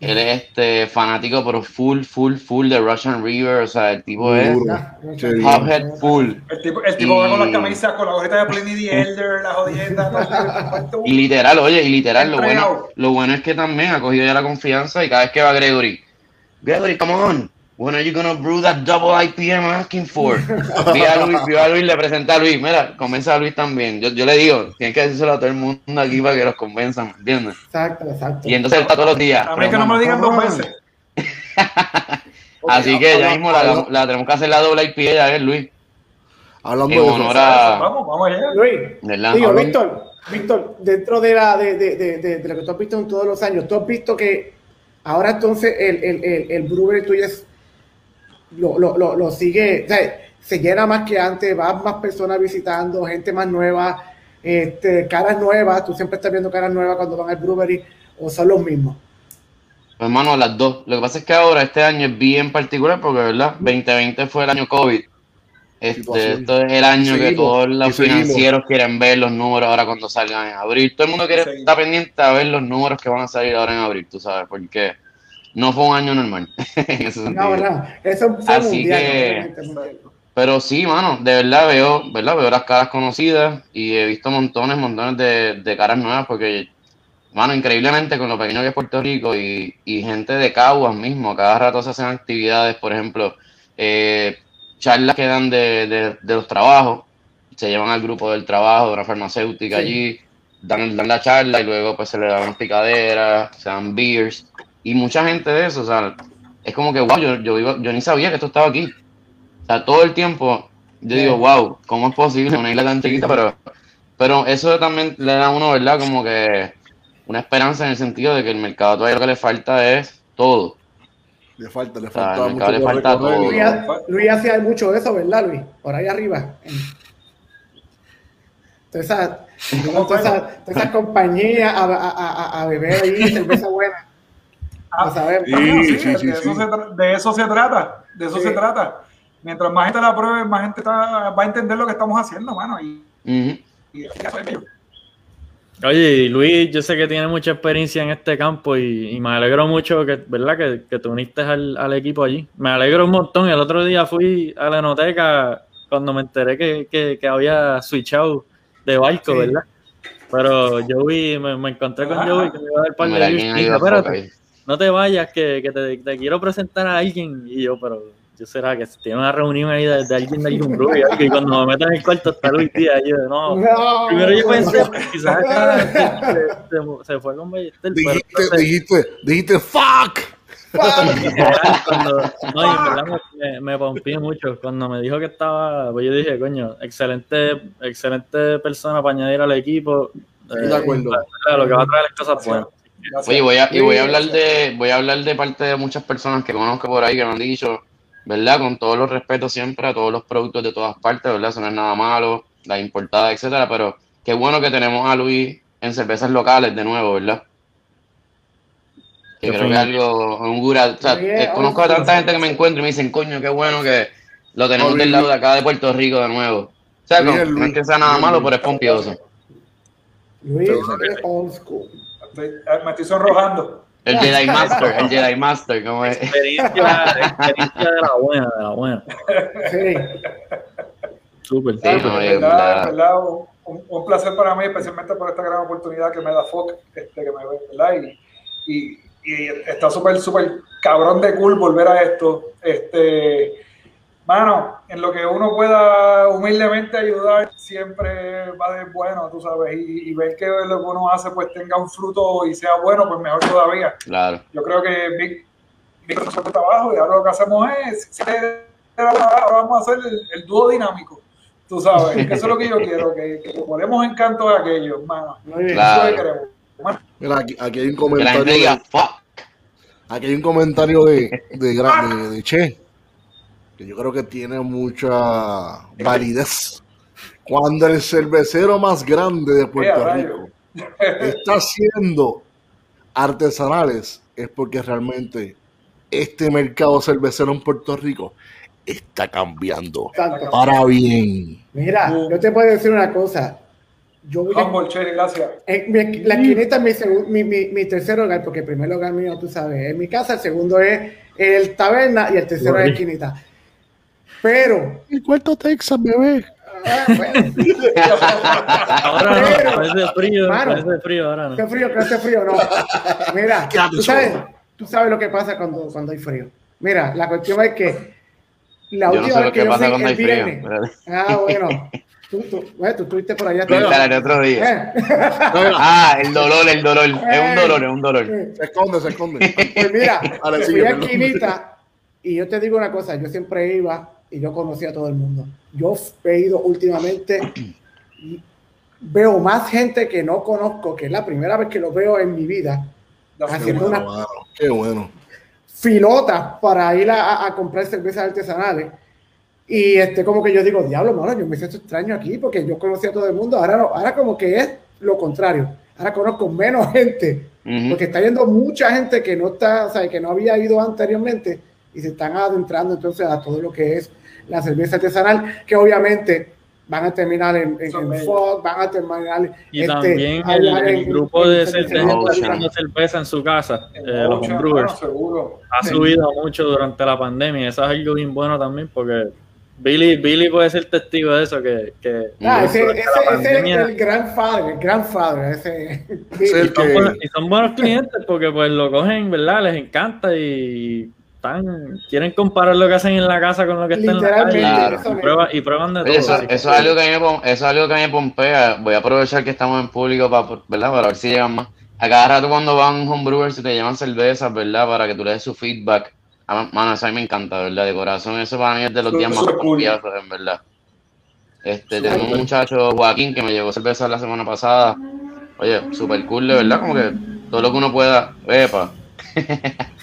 él es este fanático, pero full, full, full de Russian River. O sea, el tipo es Hophead full. El tipo, el tipo va con las camisas, con la hojita de Pliny the Elder, la jodienda. y literal, oye, y literal, lo bueno, lo bueno es que también ha cogido ya la confianza y cada vez que va Gregory, Gregory, come on, When are you gonna brew that double IPA I'm asking for? Vi a Luis, vi a Luis, le presenté a Luis. Mira, convence a Luis también. Yo, yo le digo, tienes que decírselo a todo el mundo aquí para que los convenzan, ¿me entiendes? Exacto, exacto. Y entonces él está todos los días. A mí que no me lo digan dos veces. Así que ya mismo la, la tenemos que hacer la doble IPA, ya ves, Luis. Hablando En de honor a. Vamos, vamos allá. Luis, ¿Verdad? digo, Víctor, Víctor, dentro de, la, de, de, de, de- de lo que tú has visto en todos los años, tú has visto que ahora entonces el, el, el, el brewery tuyo es, lo, lo, lo, lo sigue, o sea, se llena más que antes, van más personas visitando, gente más nueva, este, caras nuevas, tú siempre estás viendo caras nuevas cuando van al brewery, o son los mismos. Pues, Hermano, las dos. Lo que pasa es que ahora este año es bien particular porque, ¿verdad? 2020 fue el año COVID. Este, Situación. esto es el año que todos los financieros quieren ver los números ahora cuando salgan en abril. Todo el mundo quiere estar pendiente a ver los números que van a salir ahora en abril, tú sabes, porque no fue un año normal en ese sentido. No, no, eso fue Así mundial, que-. Pero sí, mano, de verdad veo, ¿verdad? Veo las caras conocidas y he visto montones, montones de, de caras nuevas porque, mano, increíblemente con lo pequeño que es Puerto Rico y, y gente de Caguas mismo, cada rato se hacen actividades, por ejemplo, eh, charlas que dan de, de, de los trabajos, se llevan al grupo del trabajo, de una farmacéutica Sí. allí, dan, dan la charla y luego pues se le dan picaderas, se dan beers y mucha gente de eso, o sea, es como que, wow, yo, yo, iba- yo ni sabía que esto estaba aquí. O sea, todo el tiempo yo Sí. digo, wow, ¿cómo es posible una isla tan chiquita? Pero, pero eso también le da a uno, ¿verdad? Como que una esperanza en el sentido de que el mercado todavía lo que le falta es todo. le falta, le sea, falta al mucho mercado le falta todo. Luis, Luis hacía mucho de eso, ¿verdad, Luis? Por ahí arriba. Todas esas, todas esas, todas esas compañías a, a, a, a beber ahí cerveza buena. Ah, sabemos. Sí, sí, sí, sí, de, eso sí. Se de eso se trata, de eso Sí. se trata. Mientras más gente la pruebe, más gente está- va a entender lo que estamos haciendo, mano. Y, y eso es bello. Oye, y Luis, yo sé que tiene mucha experiencia en este campo y, y me alegro mucho que, ¿verdad? Que, que te uniste al, al equipo allí. Me alegro un montón. El otro día fui a la enoteca cuando me enteré que, que, que había switchado de barco. ¿verdad? Pero Joey, me, me encontré con Ah. Joey que me iba a dar par de Mira, beers. ¿quién Y a espérate? No te vayas, que, que te, te quiero presentar a alguien. Y yo, pero yo será que tiene una reunión ahí de, de alguien de algún grupo y cuando me meto en el cuarto está Luis Díaz. Y yo, no, No, Primero yo pensé, no. pues, quizás se, se- se fue con Ballester, pero Dijiste, dijiste, dijiste, fuck. cuando, no, y en verdad me, me pompié mucho cuando me dijo que estaba, pues yo dije, coño, excelente, excelente persona para añadir al equipo. Estoy de acuerdo. verdad, Lo que va a traer es cosas buenas. Gracias. Oye, voy a, y voy a hablar de, voy a hablar de parte de muchas personas que conozco por ahí que me han dicho, ¿verdad? Con todos los respetos siempre a todos los productos de todas partes, ¿verdad? Eso no es nada malo, la importada, etcétera, pero qué bueno que tenemos a Luis en cervezas locales de nuevo, ¿verdad? Que creo que algo, un gura, o sea, eh, conozco a tanta gente que me encuentro y me dicen, coño, qué bueno que lo tenemos Luis, del lado de acá de Puerto Rico de nuevo. O sea, Luis, no, no es que sea nada malo, pero es pompioso. Luis es old school. Estoy- me estoy sonrojando. El Jedi Master, el Jedi Master, como es. Experiencia, experiencia de la buena, de la buena. Sí. Súper, Sí, súper. no, En verdad, verdad. en verdad, un, un- un placer para mí, especialmente por esta gran oportunidad que me da Fox, este, que me ve, ¿verdad? Y, y, y está súper, súper cabrón de cool volver a esto. Este, mano, en lo que uno pueda humildemente ayudar, siempre va de bueno, tú sabes, y, y ver que lo que uno hace pues tenga un fruto y sea bueno, pues mejor todavía. Claro. Yo creo que Vic, Vic su trabajo y ahora lo que hacemos es, si ahora vamos a hacer el, el dúo dinámico. Tú sabes, que eso es lo que yo quiero, que, que ponemos encanto a aquellos. Muy bien. Claro. Eso es lo que queremos. Bueno, Mira, aquí, aquí hay un comentario. De, aquí hay un comentario de, de, de- de Che, que yo creo que tiene mucha validez. Cuando el cervecero más grande de Puerto Rico está haciendo artesanales, es porque realmente este mercado cervecero en Puerto Rico está cambiando para bien. Mira, yo te puedo decir una cosa. Yo voy a- Humble, che, gracias. en mi- la esquinita es mi, mi, mi tercer hogar, porque el primer hogar mío, tú sabes, es mi casa, el segundo es el taberna y el tercero es la esquinita. Pero, El cuarto Texas, bebé. ah, bueno, Ahora Pero, no, parece frío, mano, parece frío, ahora no. qué frío, que hace frío, no. Mira, tú sabes, tú sabes lo que pasa cuando, cuando hay frío. Mira, la cuestión es que la Yo no última sé vez lo que que yo pasa fui cuando el hay frío. viernes. Ah, bueno. Tú, tú, bueno, tú estuviste por allá. Enteraré otro día. Eh. Ah, el dolor, el dolor. Es un dolor, es un dolor. Se esconde, se esconde. Pues mira, Ahora fui a. Esquinita y yo te digo una cosa, yo siempre iba y yo conocía a todo el mundo. Yo he ido últimamente y veo más gente que no conozco, que es la primera vez que lo veo en mi vida, Qué haciendo bueno, una mano, qué bueno. filota para ir a, a- comprar cervezas artesanales. Y este, como que yo digo, diablo, mano, yo me siento extraño aquí porque yo conocía a todo el mundo. Ahora, no, ahora como que es lo contrario. Ahora conozco menos gente Ujú. porque está yendo mucha gente que no está, o sea, que no había ido anteriormente y se están adentrando entonces a todo lo que es la cerveza artesanal, que obviamente van a terminar en, en, en. Fog, van a terminar Y este, también el, el en- grupo en de cerveza cerveza en su casa, eh, los homebrewers, ha subido mucho durante la pandemia. Eso es algo bien bueno también porque Billy, Billy puede ser testigo de eso, que, que Ah, ese, ese, ese es el grandfather, el grandfather, ese. Sí, y, son que- buenos, y son buenos clientes porque pues lo cogen, ¿verdad? Les encanta y están, quieren comparar lo que hacen en la casa con lo que está en la calle Claro. y, prueban, y prueban de todo. Oye, eso, eso es algo que a mí me, eso es algo que a mí me pompea. Voy a aprovechar que estamos en público para, ¿verdad? para ver si llegan más. A cada rato cuando van homebrewers y te llevan cervezas, ¿verdad? Para que tú le des su feedback. Ah, Mano, eso a mí me encanta, ¿verdad? De corazón, eso para mí es de los días más confiados, en verdad. Este, tenemos un muchacho, Joaquín, que me llevó cerveza la semana pasada. Oye, super cool, de verdad, como que todo lo que uno pueda, epa.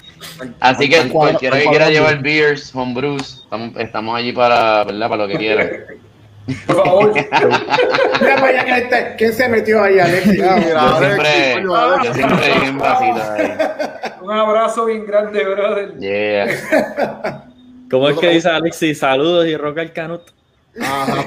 Así que cualquiera que quiera llevar beers, homebrews, estamos, estamos allí para, ¿verdad? Para lo que quieran. Por favor. Mira para allá que ¿quién se metió ahí, Alexis? Ah, Mira, Yo siempre, yo siempre en vasita. Un abrazo bien grande, brother. Yeah. ¿Cómo es que dice Alexis? Saludos y roca el canut. Ajá.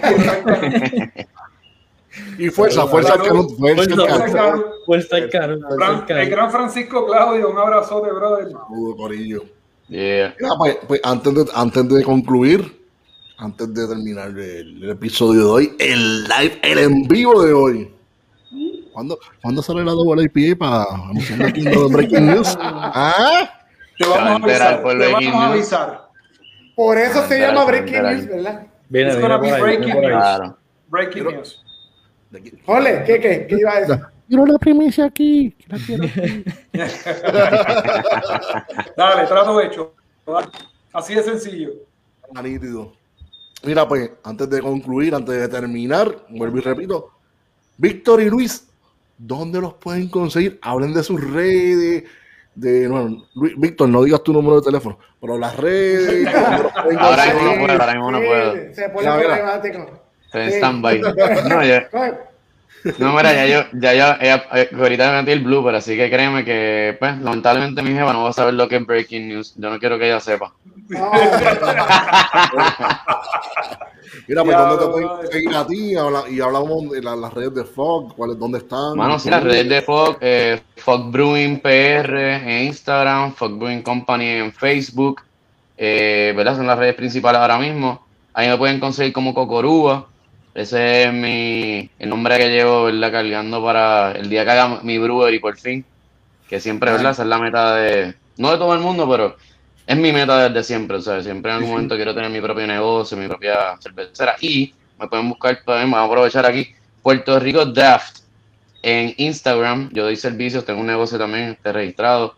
Y fuerza, fuerza al Canut, fuerza al Fuerza, el gran Francisco Claudio, un abrazote, brother. Saludo, corillo. Yeah. Mira, pues, pues, antes, de, antes de concluir, antes de terminar el, el episodio de hoy, el live, el en vivo de hoy. ¿Cuándo, ¿cuándo sale la doble IPA para anunciar aquí en Breaking News? ¿Ah? Te vamos a avisar. por Te vamos a avisar. Por eso se llama Breaking. News, ¿verdad? Viene, It's viene por ahí, breaking news. Claro. Breaking Pero- news. De. Ole, ¿qué, qué? ¿Qué iba a decir? Quiero la primicia aquí. la quiero aquí. Dale, trato hecho. Así de sencillo. Nítido. Mira, pues, antes de concluir, antes de terminar, vuelvo y repito, Víctor y Luis, ¿dónde los pueden conseguir? Hablen de sus redes, de, no, Luis- Víctor, no digas tu número de teléfono, pero las redes, ¿dónde los pueden Ahora mismo no puedo, ahora mismo no Sí, puedo. Se pone problemático. Estoy en Sí. stand-by. No, ya, no, mira, ya yo, ya yo, eh, eh, ahorita me metí el blooper, así que créeme que, pues, lamentablemente mi jefa no va a saber lo que es breaking news. Yo no quiero que ella sepa. Mira, pues, ¿dónde te pueden conseguir a ti? Habla- y hablamos de la- las redes de Fog, ¿cuáles, ¿dónde están? Mano, sí, las redes de Fog, eh, Fog Brewing PR en Instagram, Fog Brewing Company en Facebook, eh, ¿verdad? Son las redes principales ahora mismo. Ahí me pueden conseguir como Cocorúa. Ese es mi, el nombre que llevo, ¿verdad? Cargando para el día que haga mi brewery por fin. Que siempre, ¿verdad? Esa es la meta de, no de todo el mundo, pero es mi meta desde siempre, o sea, siempre en algún momento quiero tener mi propio negocio, mi propia cervecera. Y me pueden buscar, también, vamos a aprovechar aquí, Puerto Rico Draft en Instagram. Yo doy servicios, tengo un negocio también este, registrado,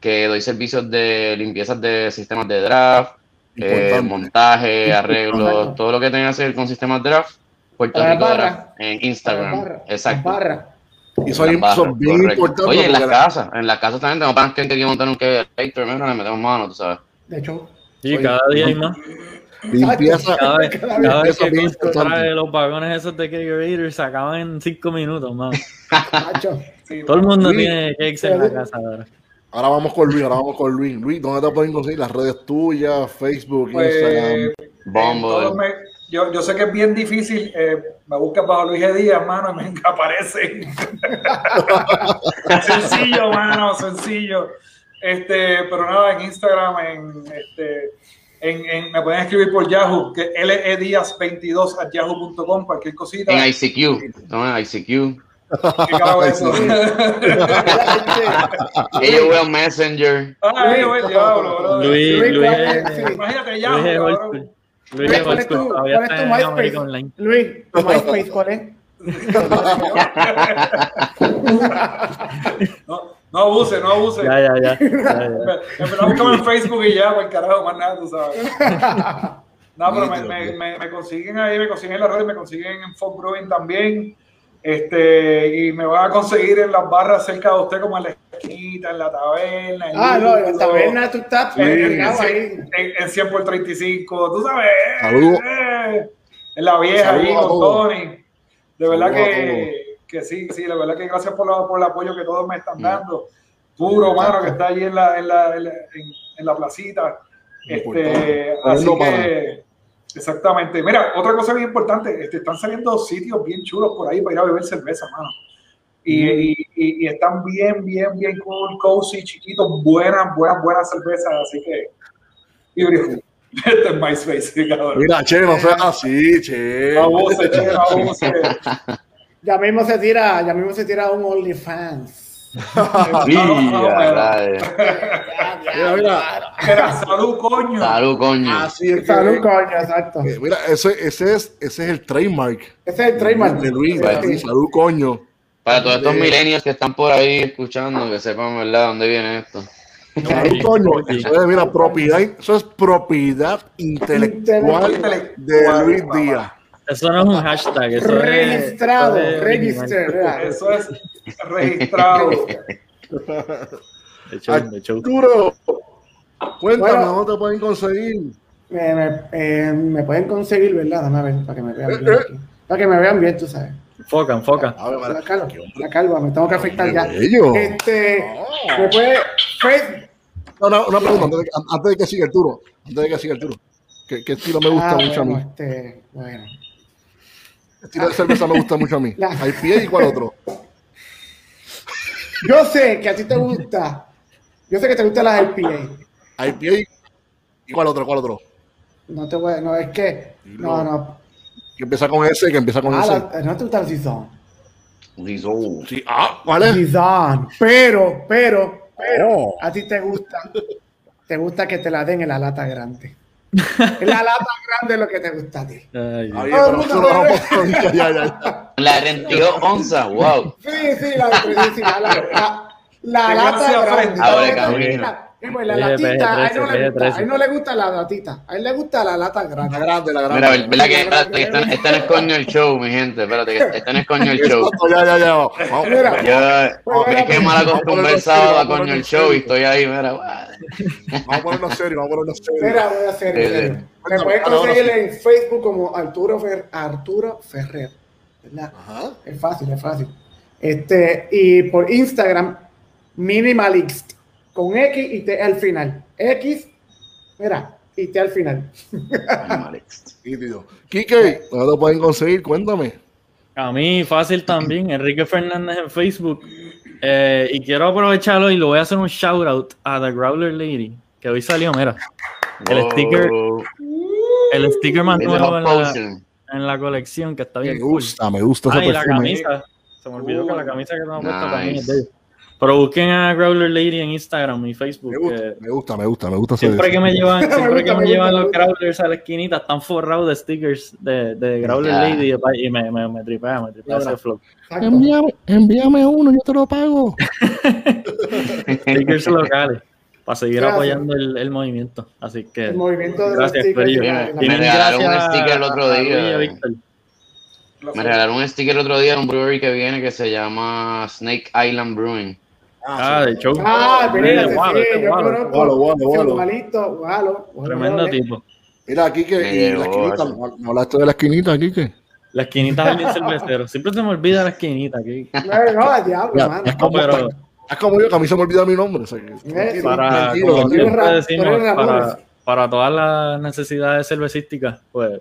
que doy servicios de limpiezas de sistemas de draft, eh, montaje, arreglos, todo lo que tenga que hacer con sistemas de draft. Puerto Rico. Draft en Las Instagram. barras, Exacto. las barras. Y es bien correcto. importante. Oye, en las la- casas, en las casas también tengo panas que querido montar un Héctor, mira, le metemos mano, tú sabes. De hecho, Sí, Oye, cada día hay más. Limpieza, Cada vez, Cada cada vez que bien trae los vagones esos de Kegerator se acaban en cinco minutos, man. Sí, Todo el mundo Luis. tiene cakes en la casa ahora. Ahora vamos con Luis, ahora vamos con Luis. Luis, ¿dónde te pueden conseguir? Las redes tuyas, Facebook, Pues, Instagram. en Bombo. todos me- yo, yo sé que es bien difícil. eh, me buscas bajo Luis G. Díaz, mano, y me aparece. sencillo, mano, sencillo. Este, pero nada, en Instagram, en este, en, en- me pueden escribir por Yahoo, que ledíaz22 at yahoo.com, cualquier cosita. En ICQ, no, en ICQ. ¿Qué carajo es eso? Ellos vean Messenger. Ay, yo el diablo, bro. Luis, Luis, Luis. Imagínate ya, Luis ¿Cuál old es tu- cuál es tu MySpace? Online. Luis, ¿tu MySpace cuál es? No, no abuse, no abuse. Ya, ya, ya. buscamos en Facebook y ya, por el carajo, más nada, tú sabes. No, pero me, me, me, me consiguen ahí, me consiguen en la red, me consiguen en Folk Brewing también. Este, y me van a conseguir en las barras cerca de usted, como en la en la taberna. en Ah, no, en la taberna tú estás en, en, en, en 100 por 35, tú sabes. Saludos. eh, En la vieja ahí con. Tony. De verdad que, que sí, sí, de verdad que gracias por, la- por el apoyo que todos me Mm. están dando. Puro, mano, que está allí en la, en la, en la, en- en la placita. Este, así que, exactamente. Mira, otra cosa bien importante, este, están saliendo sitios bien chulos por ahí para ir a beber cerveza, mano. Y, y, y- y están bien, bien, bien cool, cozy, chiquitos, buenas, buenas, buenas cervezas. Así que, beautiful. Este es MySpace, cabrón. Mira, che, no seas así, che. No abuse, che, abuse. Ya mismo se tira, ya mismo se tira un OnlyFans. Mira. Mira, mira, Mira, salud, coño. Salud, coño. así es que- Salud, coño, exacto. Eh, Mira, ese, ese, es, ese es el trademark Ese es el trademark. de Luis. Sí, salud, coño. Para todos estos millennials que están por ahí escuchando, que sepan, ¿verdad?, dónde viene esto. Coño. Eso es, mira, propiedad, eso es propiedad intelectual de Luis Díaz. Eso no es un hashtag. Eso es- Registrado, eso es register. ¿verdad? Eso es registrado. Arturo, cuéntame, Bueno. ¿dónde te pueden conseguir? Me, me, eh, me pueden conseguir, ¿verdad? Dame a ver, para que me vean Eh, bien. eh. aquí. Para que me vean bien, tú sabes. Enfoca, enfoca. A ver, La calva, la calva, me tengo que afectar ya. bello. Este, me puede, Face- No, no, una pregunta, antes de, antes de que siga Arturo. Antes de que siga Arturo. ¿Qué, qué estilo me gusta Ah, mucho bueno, a mí? Este, bueno. ¿Qué estilo de cerveza me gusta mucho a mí? La- ¿Hay pie y cuál otro? Yo sé que a ti te gusta, yo sé que te gustan las IPA. ¿Hay pie y cuál otro? ¿Cuál otro? No te voy a, no, es que, no, no. Que empieza con ese, que empieza con Ah, ese. la- no te gusta el Zizón. Liso. Sí, ah, ¿cuál es? Zizón. Pero, pero, pero, Oh. a ti te gusta, te gusta que te la den en la lata grande. En la lata grande es lo que te gusta a ti. Ay, pero ya, ya, ya. La 32 onzas, wow. Sí, sí, la sí, la, la, la, la lata grande. La- pues, latita, a él no le gusta, a él no le gusta la latita, a él le gusta la lata La grande. grande, la grande. Mira, ¿verdad que espérate, esta, esta no es coño el show, mi gente? Espérate, que esta no es coño el show. Ya, ya, ya. Vamos. Mira. Yo, es que mal acostumbrado el sábado a coño ponerlo el show y serio. estoy ahí, mira. Vamos a ponernos serio, vamos a ponernos serio. Mira, voy a hacer. Serio. Me pueden ahora, ahora conseguir en Facebook como Arturo, Fer- Arturo Ferrer. ¿verdad? Ajá. Es fácil, es fácil. Este, y por Instagram, Minimalist, con X y T al final. X, mira, y T al final. Quique, ¿dónde te pueden conseguir? Cuéntame. A mí fácil también, Enrique Fernández en Facebook. Eh, y quiero aprovecharlo y lo voy a hacer un shout out a The Growler Lady, que hoy salió, mira, el sticker, el sticker más nuevo en la, en la colección, que está Me bien cool. gusta, me gusta ese Ah, y la camisa. Se me olvidó que la camisa que tengo puesta Nice. también es de ellos. Pero busquen a Growler Lady en Instagram y Facebook. Me gusta, me gusta, me gusta, me gusta. siempre que me llevan, Me siempre gusta, que me, me llevan gusta, los me. Growlers a la esquinita, están forrados de stickers de, de Growler. Lady y, me, me, me tripea, me tripea ese flow. Envíame, envíame uno, yo te lo pago. Stickers locales para seguir Gracias. apoyando el, el movimiento. Así que El movimiento de los gracias, stickers de Me- me regalaron un gracias sticker el otro a día. Me regalaron un sticker el otro día de un brewery que viene que se llama Snake Island Brewing. Ah, de show. Ah, Tremendo tipo. Mira, aquí que la esquinita, hablaste de la esquinita, Quique. La esquinita del bien cervecero. Siempre se me olvida la esquinita aquí. No, no, diablo, mano. es como, pero- es como yo, que a mí se me olvida mi nombre. o sea, que- Para, tranquilo, tranquilo. Decimos, Ramones. para, para todas las necesidades cervecísticas, pues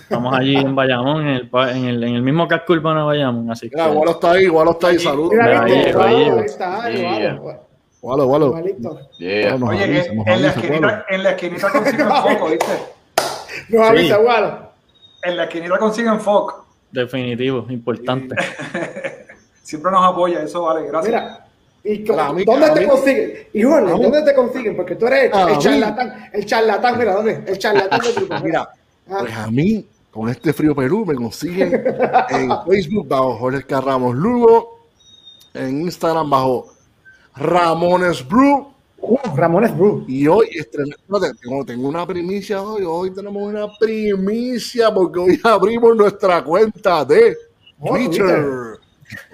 estamos allí en Bayamón, en el, en el, en el mismo casco urbano de Bayamón. Así que, Mira, Gualo está ahí, Gualo está ahí, saludos. Gualo, gualo. Nos Oye, nos en la esquinita, en la esquinita consiguen foco, ¿viste? No Sí. avisa, gualo. En la esquinita consiguen foco. definitivo, importante. siempre nos apoya, eso vale, gracias. Mira, ¿y cómo- A mí, dónde te mí. consiguen? Híjole. ¿dónde te consiguen? Porque tú eres el charlatán, el charlatán, mira, ¿dónde? El charlatán del grupo. Mira. Pues a mí, con este frío Perú, me consiguen en Facebook bajo Jorge K. Ramos Lugo, en Instagram bajo Ramones Brew. Uh, Ramones Brew. Y hoy tengo, tengo una primicia hoy. Hoy tenemos una primicia porque hoy abrimos nuestra cuenta de Oh, Twitter. Twitter.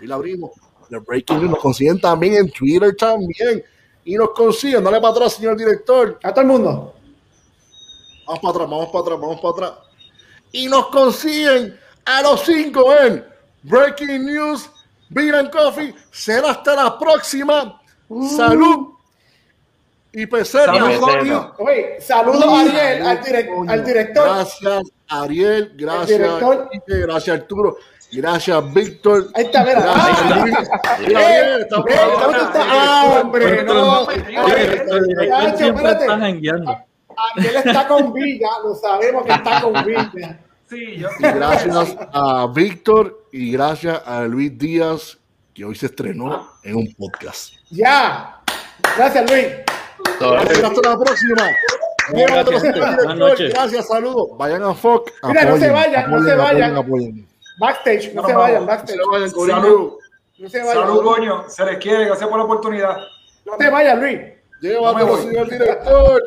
Hoy la abrimos. The Breaking News nos consiguen también en Twitter también. Y nos consiguen, dale para atrás, señor director. A todo el mundo. Vamos para atrás, vamos para atrás, vamos para atrás. Y nos consiguen a los cinco en Breaking News, Beer and Coffee. Será hasta la próxima. Salud y peseta. Oye, saludos a Ariel, al, direc- al director. Gracias, Ariel. Gracias, director. Quique, gracias, Arturo. Gracias, Víctor. Ahí está, mira. Gracias, Ah, Luis. Mira, está eh. Ah, hombre, no. El Ariel, director Chacho, siempre espérate. está jangueando. Ariel está con Villa, lo sabemos que está con Villa. Sí, yo Y gracias a Víctor y gracias a Luis Díaz, que hoy se estrenó en un podcast. Ya. Gracias, Luis. Gracias, hasta la próxima. Gracias, gente. Buenas noches. Gracias, saludos. Vayan a FOC. Mira, no se apoyen, vayan, no se vayan. apoyen, apoyen. Backstage, no No, se no, vayan, no. No backstage. se vayan, Salud. No se vayan. Salud, coño, se les quiere, gracias por la oportunidad. No te vayas, Luis. Llévatelo, señor director.